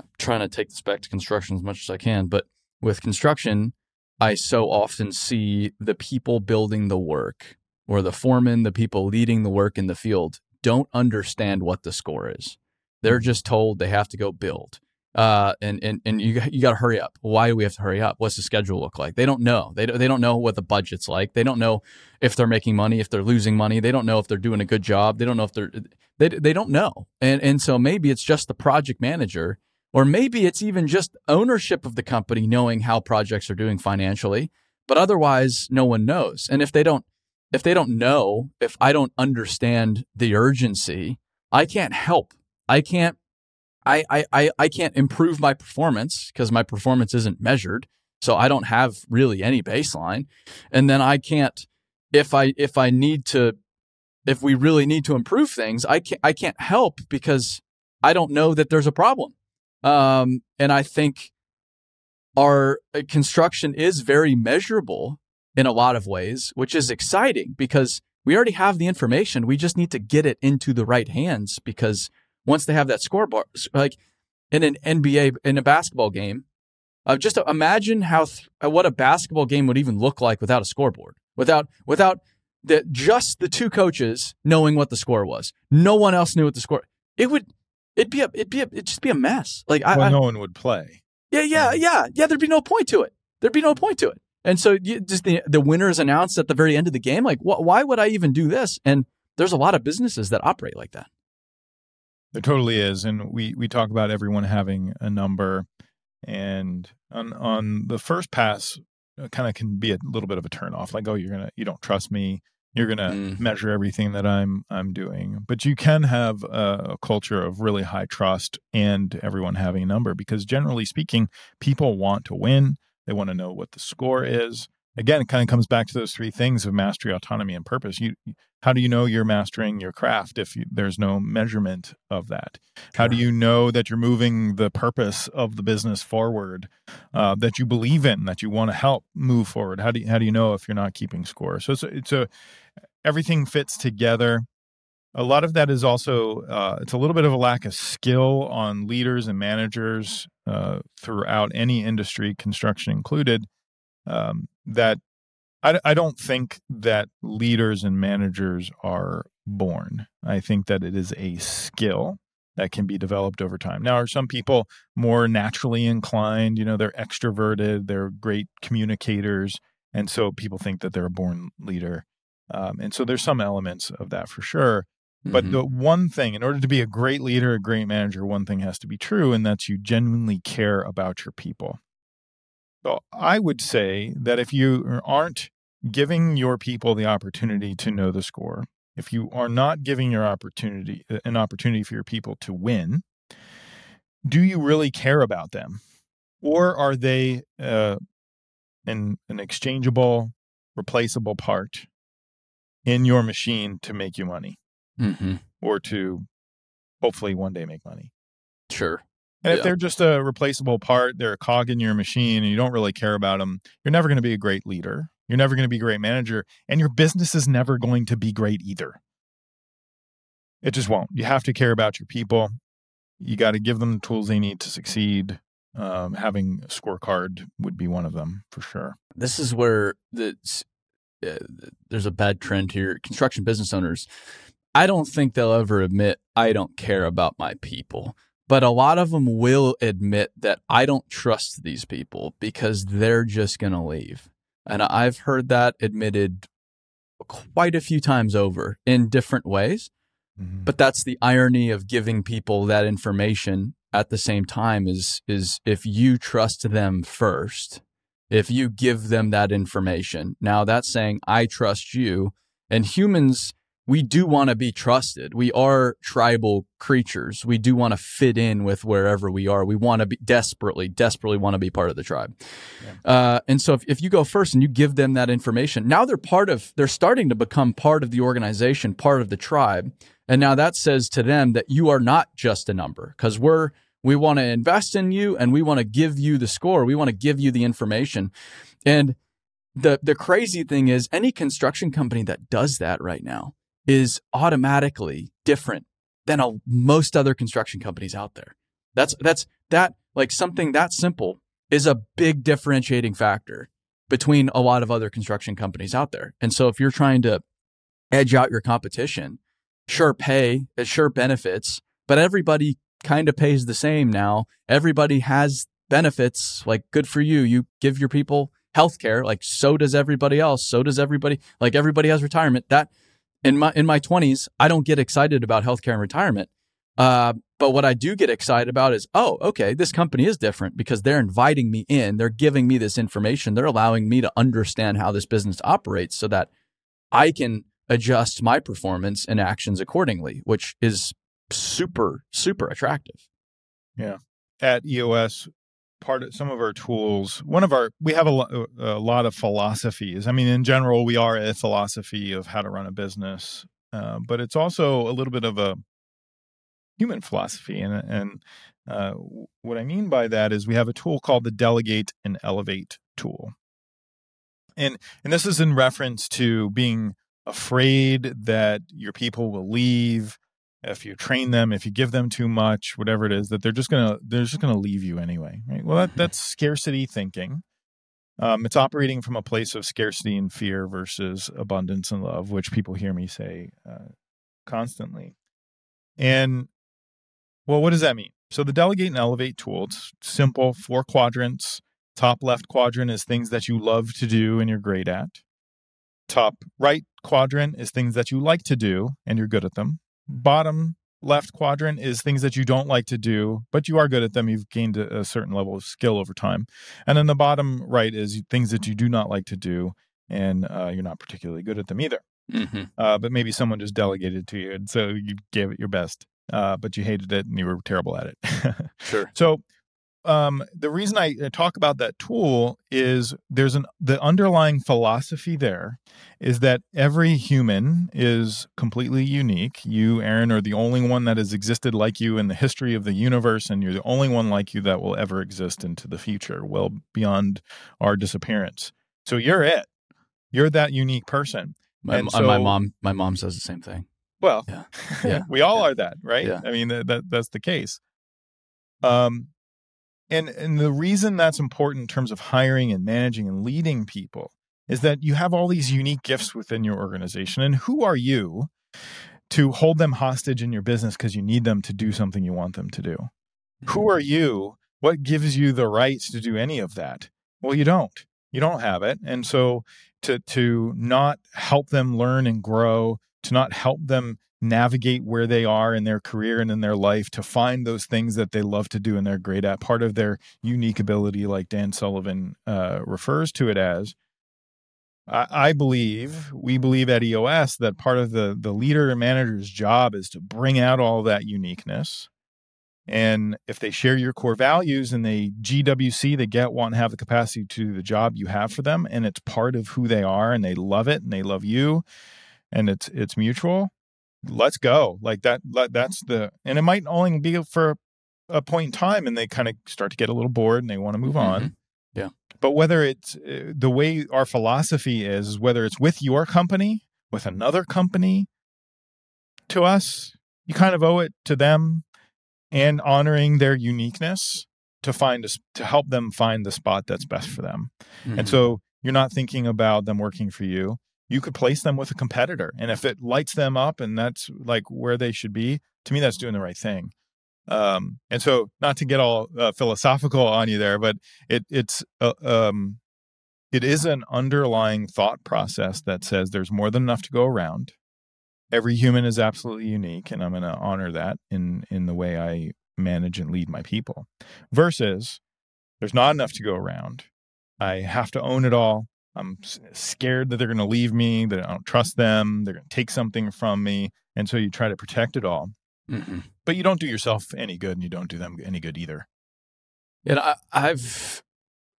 I'm trying to take this back to construction as much as I can. But with construction I so often see the people building the work or the foreman, the people leading the work in the field don't understand what the score is. They're just told they have to go build. Uh, and, and, and you, you got to hurry up. Why do we have to hurry up? What's the schedule look like? They don't know. They, they don't know what the budget's like. They don't know if they're making money, if they're losing money. They don't know if they're doing a good job. They don't know if they're, they, they don't know. And, and so maybe it's just the project manager or maybe it's even just ownership of the company knowing how projects are doing financially, but otherwise no one knows. And if they don't if they don't know, if I don't understand the urgency, I can't help. I can't I I I, can't improve my performance because my performance isn't measured. So I don't have really any baseline. And then I can't if I if I need to if we really need to improve things, I can't I can't help because I don't know that there's a problem. Um, and I think our uh, construction is very measurable in a lot of ways, which is exciting because we already have the information. We just need to get it into the right hands because once they have that scoreboard, like in an NBA, in a basketball game, uh, just imagine how th- uh, what a basketball game would even look like without a scoreboard, without without just the two coaches knowing what the score was. No one else knew what the score. It would it'd be a it'd be a, it'd just be a mess. Like well, I, no one would play. Yeah, yeah, yeah, yeah. There'd be no point to it. There'd be no point to it. And so you, just the the winner is announced at the very end of the game. Like, wh- why would I even do this? And there's a lot of businesses that operate like that. There totally is, and we we talk about everyone having a number, and on on the first pass, uh, kind of can be a little bit of a turnoff. Like, oh, you're gonna you don't trust me. You're gonna Mm. measure everything that I'm I'm doing, but you can have a, a culture of really high trust and everyone having a number because generally speaking, people want to win. They want to know what the score is. Again, it kind of comes back to those three things of mastery, autonomy, and purpose. You, how do you know you're mastering your craft if you, there's no measurement of that? How do you know that you're moving the purpose of the business forward, uh, that you believe in, that you want to help move forward? How do you, how do you know if you're not keeping score? So it's a, it's a everything fits together. A lot of that is also uh, it's a little bit of a lack of skill on leaders and managers uh, throughout any industry, construction included. Um, that I, I don't think that leaders and managers are born. I think that it is a skill that can be developed over time. Now, are some people more naturally inclined? You know, they're extroverted, they're great communicators, and so people think that they're a born leader. Um, and so there's some elements of that for sure. But Mhm. the one thing, in order to be a great leader, a great manager, one thing has to be true, and that's you genuinely care about your people. So I would say that if you aren't giving your people the opportunity to know the score, if you are not giving your opportunity an opportunity for your people to win, do you really care about them, or are they uh, an an exchangeable, replaceable part in your machine to make you money, Mhm. or to hopefully one day make money? Sure. And if they're just a replaceable part, they're a cog in your machine and you don't really care about them, you're never going to be a great leader. You're never going to be a great manager. And your business is never going to be great either. It just won't. You have to care about your people. You got to give them the tools they need to succeed. Um, having a scorecard would be one of them for sure. this is where the, uh, there's a bad trend here. Construction business owners, I don't think they'll ever admit I don't care about my people, but a lot of them will admit that I don't trust these people because they're just going to leave. And I've heard that admitted quite a few times over in different ways. Mm-hmm. But that's the irony of giving people that information at the same time is is if you trust them first, if you give them that information. Now that's saying I trust you and humans we do want to be trusted. We are tribal creatures. We do want to fit in with wherever we are. We want to be desperately, desperately want to be part of the tribe. Uh, and so if, if you go first and you give them that information, now they're part of, they're starting to become part of the organization, part of the tribe. And now that says to them that you are not just a number because we're, we want to invest in you and we want to give you the score. We want to give you the information. And the, the crazy thing is any construction company that does that right now is automatically different than a, most other construction companies out there. That's, that's that like something that simple is a big differentiating factor between a lot of other construction companies out there. And so if you're trying to edge out your competition, sure pay, it sure benefits, but everybody kind of pays the same now. Everybody has benefits, like good for you. You give your people health care, like so does everybody else. So does everybody, like everybody has retirement. That in my in my 20s, I don't get excited about healthcare and retirement. Uh, but what I do get excited about is, oh, okay, this company is different because they're inviting me in. They're giving me this information. They're allowing me to understand how this business operates so that I can adjust my performance and actions accordingly, which is super, super attractive. Yeah. At EOS, part of some of our tools one of our we have a, a lot of philosophies. I mean in general we are a philosophy of how to run a business uh, but it's also a little bit of a human philosophy and and uh, what i mean by that is we have a tool called the delegate and elevate tool. And and this is in reference to being afraid that your people will leave if you train them if you give them too much whatever it is that they're just gonna they're just gonna leave you anyway right? Well that, mm-hmm. that's scarcity thinking. Um, it's operating from a place of scarcity and fear versus abundance and love which people hear me say uh, constantly. And well what does that mean? So the delegate and elevate tool it's simple four quadrants. Top left quadrant is things that you love to do and you're great at. Top right quadrant is things that you like to do and you're good at them bottom left quadrant is things that you don't like to do, but you are good at them. You've gained a, a, certain level of skill over time. And then the bottom right is things that you do not like to do, and uh, you're not particularly good at them either. Mm-hmm. Uh, but maybe someone just delegated to you, and so you gave it your best, uh, but you hated it and you were terrible at it. sure. So um, the reason I talk about that tool is there's an the underlying philosophy there is that every human is completely unique. You, Aaron, are the only one that has existed like you in the history of the universe, and you're the only one like you that will ever exist into the future, well beyond our disappearance. So you're it. You're that unique person. My, so, my mom, my mom says the same thing. Well, yeah, yeah. we all yeah. are that, right? Yeah. I mean, that, that that's the case. Um, and and the reason that's important in terms of hiring and managing and leading people is that you have all these unique gifts within your organization. And who are you to hold them hostage in your business because you need them to do something you want them to do? Who mm-hmm. are you? What gives you the right to do any of that? Well you don't. You don't have it. And so to to not help them learn and grow to not help them navigate where they are in their career and in their life to find those things that they love to do and they're great at. Part of their unique ability like dan sullivan uh, refers to it as I, believe we believe at eos that part of the the leader and manager's job is to bring out all that uniqueness. And if they share your core values and they gwc they get want and have the capacity to do the job you have for them and it's part of who they are and they love it and they love you and it's it's mutual let's go. Like that that's the and it might only be for a point in time and they kind of start to get a little bored and they want to move on. Mm-hmm. yeah. But whether it's uh, the way our philosophy is whether it's with your company with another company to us you kind of owe it to them and honoring their uniqueness to find a, to help them find the spot that's best for them. Mm-hmm. and so you're not thinking about them working for you you could place them with a competitor. And if it lights them up and that's like where they should be, to me, that's doing the right thing. Um, and so, not to get all uh, philosophical on you there, but it it's uh, um, it is an underlying thought process that says there's more than enough to go around. Every human is absolutely unique, and I'm going to honor that in in the way I manage and lead my people. Versus, there's not enough to go around. I have to own it all. I'm scared that they're going to leave me, that I don't trust them, they're going to take something from me. And so you try to protect it all. Mm-hmm. But you don't do yourself any good and you don't do them any good either. And I, I've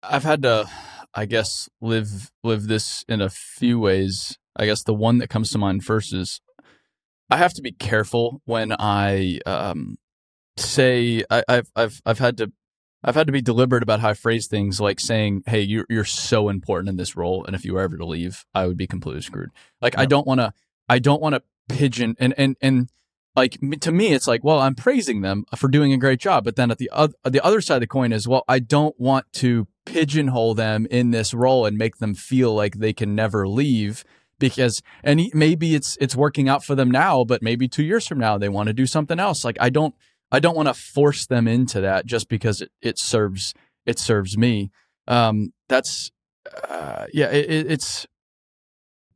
I've had to I guess live live this in a few ways. I guess the one that comes to mind first is I have to be careful when I um, say I, have I've I've had to I've had to be deliberate about how I phrase things, like saying, "Hey, you're you're so important in this role, and if you were ever to leave, I would be completely screwed." Like I don't want to, I don't want to pigeon and and and like to me, it's like, well, I'm praising them for doing a great job, but then at the other the other side of the coin is, well, I don't want to pigeonhole them in this role and make them feel like they can never leave because and maybe it's it's working out for them now, but maybe two years from now they want to do something else. Like I don't I don't want to force them into that just because it, it serves it serves me. Um, that's uh, yeah, it, it's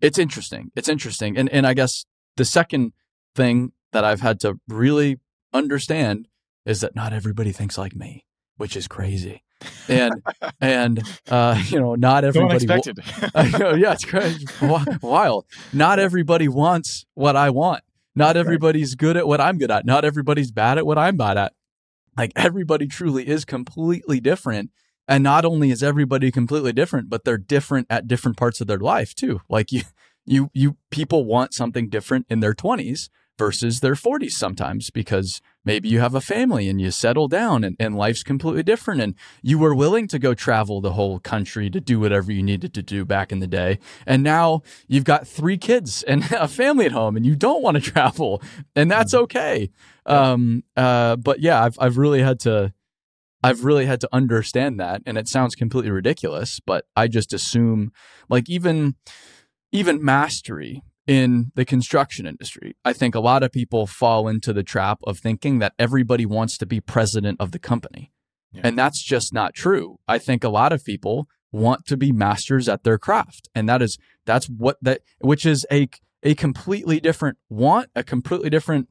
it's interesting. It's interesting, and and I guess the second thing that I've had to really understand is that not everybody thinks like me, which is crazy. and and uh, you know, not everybody. Wa- yeah, it's crazy, wild. Not everybody wants what I want. Not everybody's good at what I'm good at. Not everybody's bad at what I'm bad at. like everybody truly is completely different. And not only is everybody completely different, but they're different at different parts of their life too. Like you, you, you people want something different in their 20s versus their 40s sometimes because maybe you have a family and you settle down and, and life's completely different and you were willing to go travel the whole country to do whatever you needed to do back in the day. And now you've got three kids and a family at home and you don't want to travel and that's mm-hmm. okay. Um, uh, but yeah I've, I've really had to I've really had to understand that and it sounds completely ridiculous but I just assume like even even mastery in the construction industry. I think a lot of people fall into the trap of thinking that everybody wants to be president of the company. Yeah. And that's just not true. I think a lot of people want to be masters at their craft. And that is that's what that which is a a completely different want, a completely different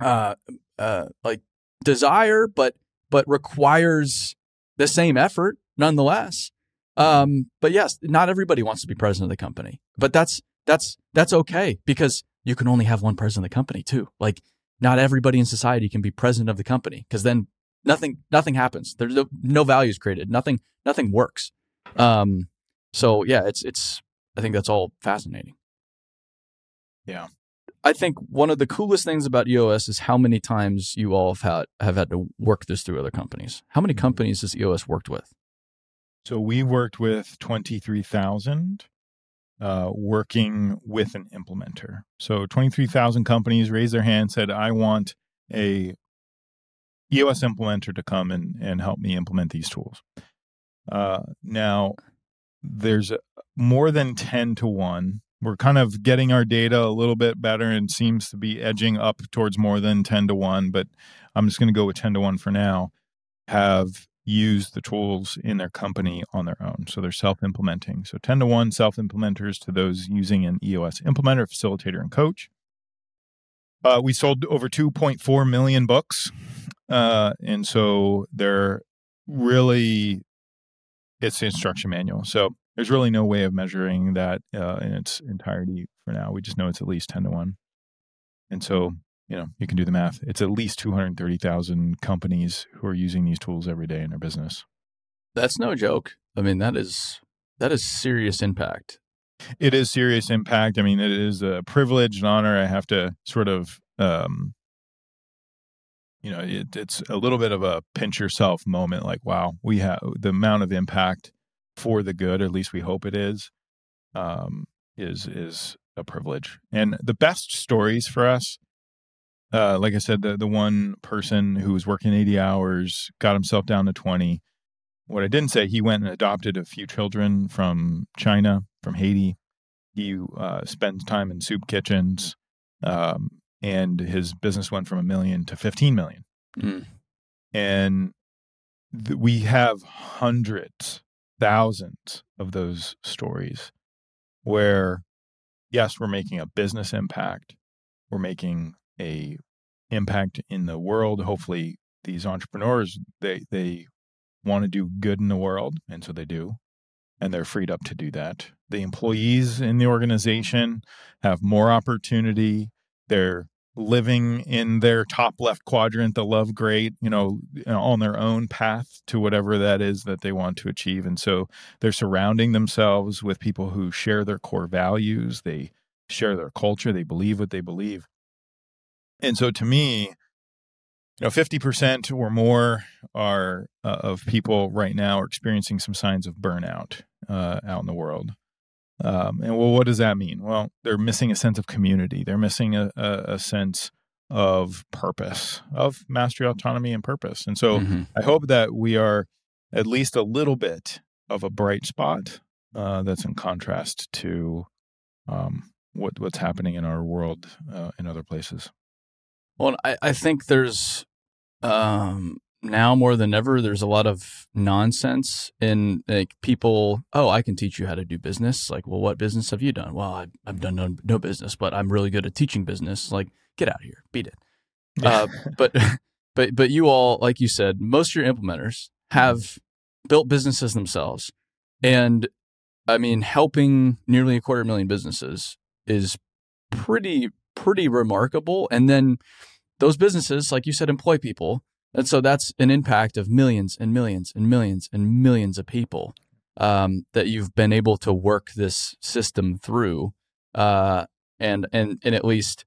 uh uh like desire, but but requires the same effort nonetheless. Um, but yes, not everybody wants to be president of the company. But that's that's that's okay because you can only have one president of the company too. Like not everybody in society can be president of the company because then nothing nothing happens. There's no, no values created. Nothing nothing works. Um, so yeah, it's it's I think that's all fascinating. Yeah. I think one of the coolest things about EOS is how many times you all have had have had to work this through other companies. How many mm-hmm. companies has EOS worked with? So we worked with twenty three thousand uh, working with an implementer. So 23,000 companies raised their hand, said, I want a EOS implementer to come and, and help me implement these tools. Uh, now, there's more than 10 to 1. We're kind of getting our data a little bit better and seems to be edging up towards more than 10 to 1, but I'm just going to go with 10 to 1 for now. Have use the tools in their company on their own. So they're self implementing. So 10 to 1 self implementers to those using an EOS implementer, facilitator, and coach. Uh, we sold over 2.4 million books. Uh, and so they're really, it's the instruction manual. So there's really no way of measuring that uh, in its entirety for now. We just know it's at least 10 to 1. And so you know, you can do the math. It's at least 230,000 companies who are using these tools every day in their business. That's no joke. I mean, that is that is serious impact. It is serious impact. I mean, it is a privilege and honor. I have to sort of um you know, it, it's a little bit of a pinch yourself moment like, wow, we have the amount of impact for the good, at least we hope it is, um, is is a privilege. And the best stories for us uh, like I said, the the one person who was working 80 hours got himself down to 20. What I didn't say, he went and adopted a few children from China, from Haiti. He uh, spends time in soup kitchens, um, and his business went from a million to 15 million. Mm. And th- we have hundreds, thousands of those stories where, yes, we're making a business impact, we're making a impact in the world. Hopefully, these entrepreneurs they they want to do good in the world, and so they do, and they're freed up to do that. The employees in the organization have more opportunity. They're living in their top left quadrant, the love great, you know, on their own path to whatever that is that they want to achieve. And so they're surrounding themselves with people who share their core values. They share their culture. They believe what they believe. And so to me, you know, 50% or more are uh, of people right now are experiencing some signs of burnout uh, out in the world. Um, and well, what does that mean? Well, they're missing a sense of community. They're missing a, a, a sense of purpose, of mastery, autonomy, and purpose. And so mm-hmm. I hope that we are at least a little bit of a bright spot uh, that's in contrast to um, what, what's happening in our world uh, in other places. Well, I, I think there's um, now more than ever, there's a lot of nonsense in like people. Oh, I can teach you how to do business. Like, well, what business have you done? Well, I've, I've done no, no business, but I'm really good at teaching business. Like, get out of here, beat it. uh, but but but you all, like you said, most of your implementers have built businesses themselves, and I mean, helping nearly a quarter million businesses is pretty pretty remarkable. And then those businesses, like you said, employ people. And so that's an impact of millions and millions and millions and millions of people um, that you've been able to work this system through. Uh, and and and at least,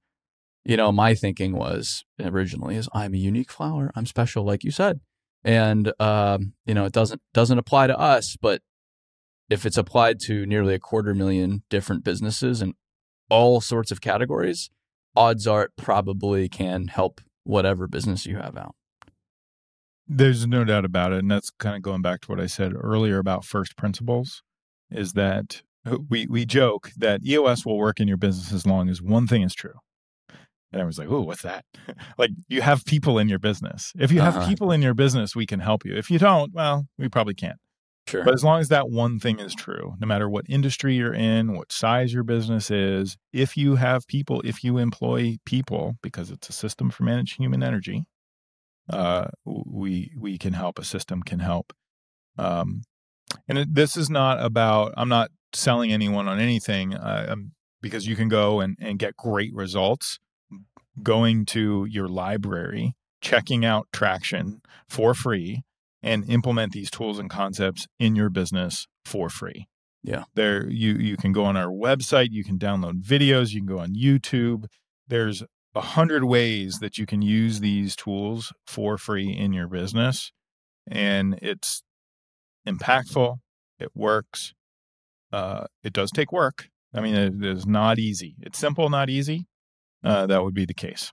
you know, my thinking was originally is I'm a unique flower. I'm special, like you said, and um, you know, it doesn't doesn't apply to us, but if it's applied to nearly a quarter million different businesses and all sorts of categories, odds are it probably can help whatever business you have out. There's no doubt about it. And that's kind of going back to what I said earlier about first principles is that uh, we, we joke that EOS will work in your business as long as one thing is true. And I was like, oh, what's that? like you have people in your business. If you have uh-huh. people in your business, we can help you. If you don't, well, we probably can't. Sure. But as long as that one thing is true, no matter what industry you're in, what size your business is, if you have people, if you employ people, because it's a system for managing human energy, uh, we we can help. A system can help. Um, and it, this is not about. I'm not selling anyone on anything uh, um, because you can go and, and get great results going to your library, checking out Traction for free, and implement these tools and concepts in your business for free. Yeah. There you you can go on our website, you can download videos, you can go on YouTube. There's a hundred ways that you can use these tools for free in your business. And it's impactful, it works. Uh, it does take work. I mean, it is not easy. It's simple, not easy. Uh, that would be the case.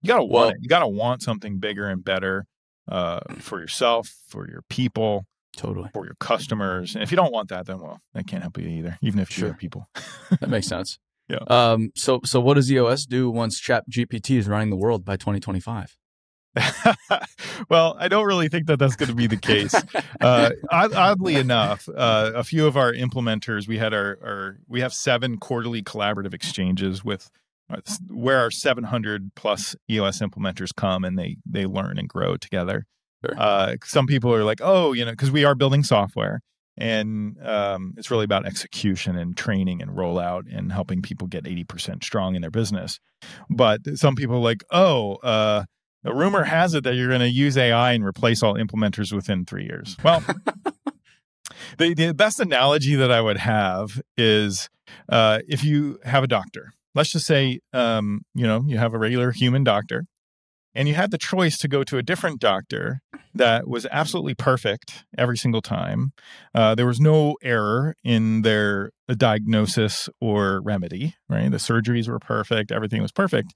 You gotta want well, it. You gotta want something bigger and better uh, for yourself, for your people, totally for your customers. And if you don't want that, then well, that can't help you either. Even if you have people, that makes sense. Yeah. Um. So so what does EOS do once Chat GPT is running the world by 2025? well, I don't really think that that's going to be the case. Uh, oddly enough, uh, a few of our implementers, we had our, our we have seven quarterly collaborative exchanges with where our 700 plus EOS implementers come and they they learn and grow together. Sure. Uh, some people are like, oh, you know, because we are building software and um, it's really about execution and training and rollout and helping people get 80% strong in their business. But some people are like, oh, uh, the rumor has it that you're going to use AI and replace all implementers within three years. Well, the, the best analogy that I would have is uh, if you have a doctor let's just say um, you know you have a regular human doctor and you had the choice to go to a different doctor that was absolutely perfect every single time. Uh, there was no error in their diagnosis or remedy right? The surgeries were perfect everything was perfect.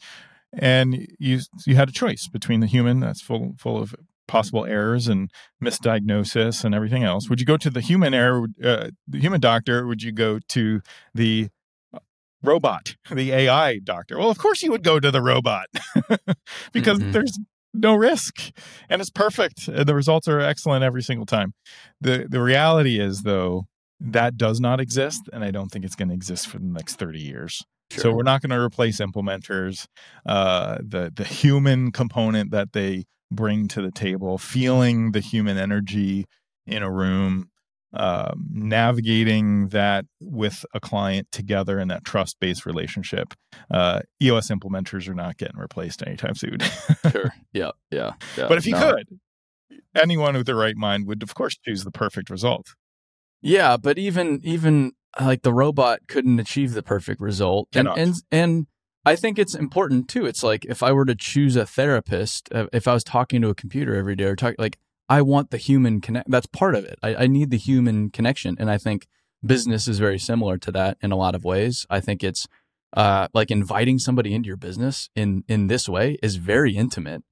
And you you had a choice between the human that's full full of possible errors and misdiagnosis and everything else. Would you go to the human error uh, the human doctor? Would you go to the robot, the AI doctor. Well, of course you would go to the robot because mm-hmm. there's no risk and it's perfect and the results are excellent every single time. The the reality is though that does not exist and I don't think it's going to exist for the next 30 years. Sure. So we're not going to replace implementers. Uh, the the human component that they bring to the table, feeling the human energy in a room, um, navigating that with a client together in that trust based relationship. Uh, EOS implementers are not getting replaced anytime soon. sure. Yeah, yeah. Yeah. But if you no. could, anyone with the right mind would, of course, choose the perfect result. Yeah, but even even like the robot couldn't achieve the perfect result, and and and I think it's important too. It's like if I were to choose a therapist, uh, if I was talking to a computer every day or talk like I want the human connect. That's part of it. I, I need the human connection, and I think business is very similar to that in a lot of ways. I think it's uh, like inviting somebody into your business in in this way is very intimate,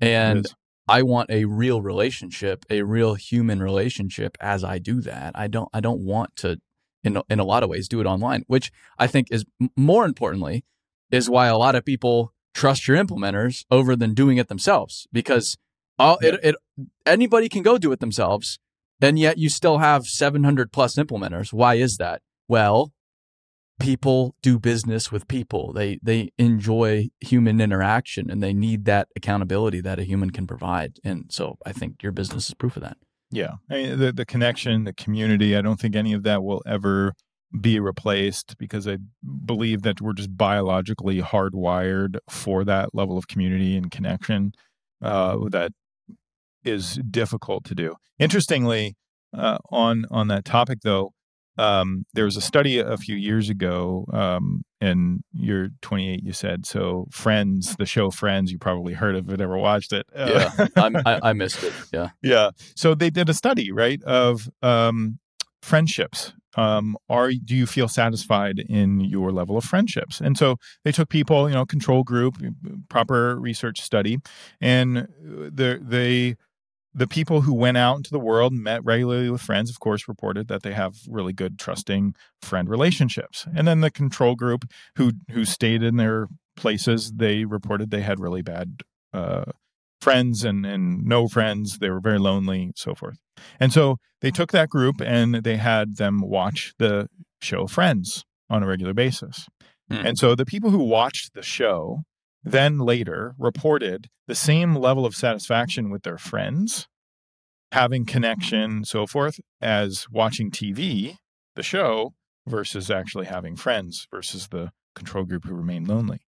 and I want a real relationship, a real human relationship. As I do that, I don't I don't want to in in a lot of ways do it online, which I think is more importantly is why a lot of people trust your implementers over than doing it themselves because all, it, it anybody can go do it themselves, and yet you still have 700 plus implementers. Why is that? Well, people do business with people. They they enjoy human interaction, and they need that accountability that a human can provide. And so, I think your business is proof of that. Yeah, I mean, the the connection, the community. I don't think any of that will ever be replaced because I believe that we're just biologically hardwired for that level of community and connection. uh, that is difficult to do. Interestingly, uh, on on that topic though, um, there was a study a few years ago, um, and you're 28, you said. So, Friends, the show Friends, you probably heard of it, ever watched it? Yeah, I, I missed it. Yeah, yeah. So they did a study, right, of um, friendships. Um, are do you feel satisfied in your level of friendships? And so they took people, you know, control group, proper research study, and the, they the people who went out into the world and met regularly with friends, of course, reported that they have really good, trusting friend relationships. And then the control group who who stayed in their places, they reported they had really bad uh, friends and and no friends. They were very lonely, so forth. And so they took that group and they had them watch the show Friends on a regular basis. Mm. And so the people who watched the show then later reported the same level of satisfaction with their friends, having connection, so forth, as watching TV, the show, versus actually having friends versus the control group who remained lonely.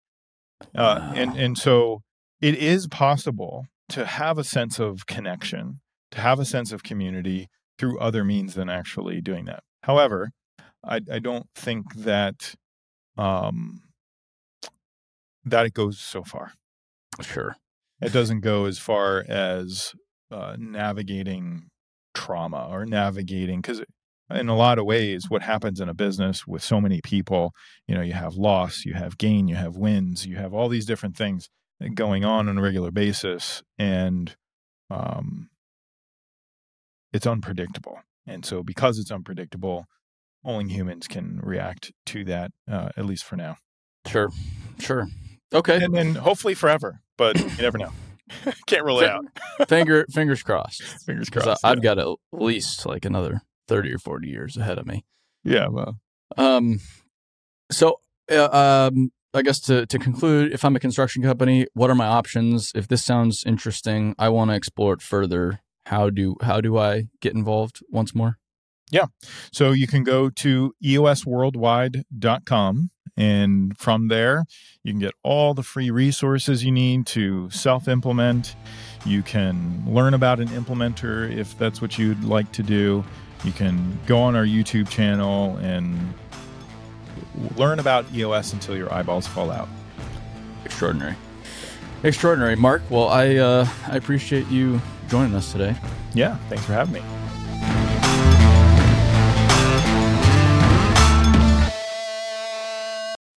Uh, and and so it is possible to have a sense of connection, to have a sense of community through other means than actually doing that. However, I, I don't think that um, that it goes so far. Sure. It doesn't go as far as uh, navigating trauma or navigating because in a lot of ways what happens in a business with so many people you know you have loss you have gain you have wins you have all these different things going on on a regular basis and um, it's unpredictable and so because it's unpredictable only humans can react to that uh, at least for now sure sure Okay. And then hopefully forever, but you never know. Can't rule it out. Finger fingers crossed. Fingers crossed. I, have got at least like another 30 or 40 years ahead of me. Yeah, well. Um so uh, um I guess to to conclude, if I'm a construction company, what are my options? If this sounds interesting, I want to explore it further. How do how do I get involved once more? Yeah. So you can go to eosworldwide.com and from there, you can get all the free resources you need to self implement. You can learn about an implementer if that's what you'd like to do. You can go on our YouTube channel and learn about EOS until your eyeballs fall out. Extraordinary. Extraordinary. Mark, well, I, uh, I appreciate you joining us today. Yeah, thanks for having me.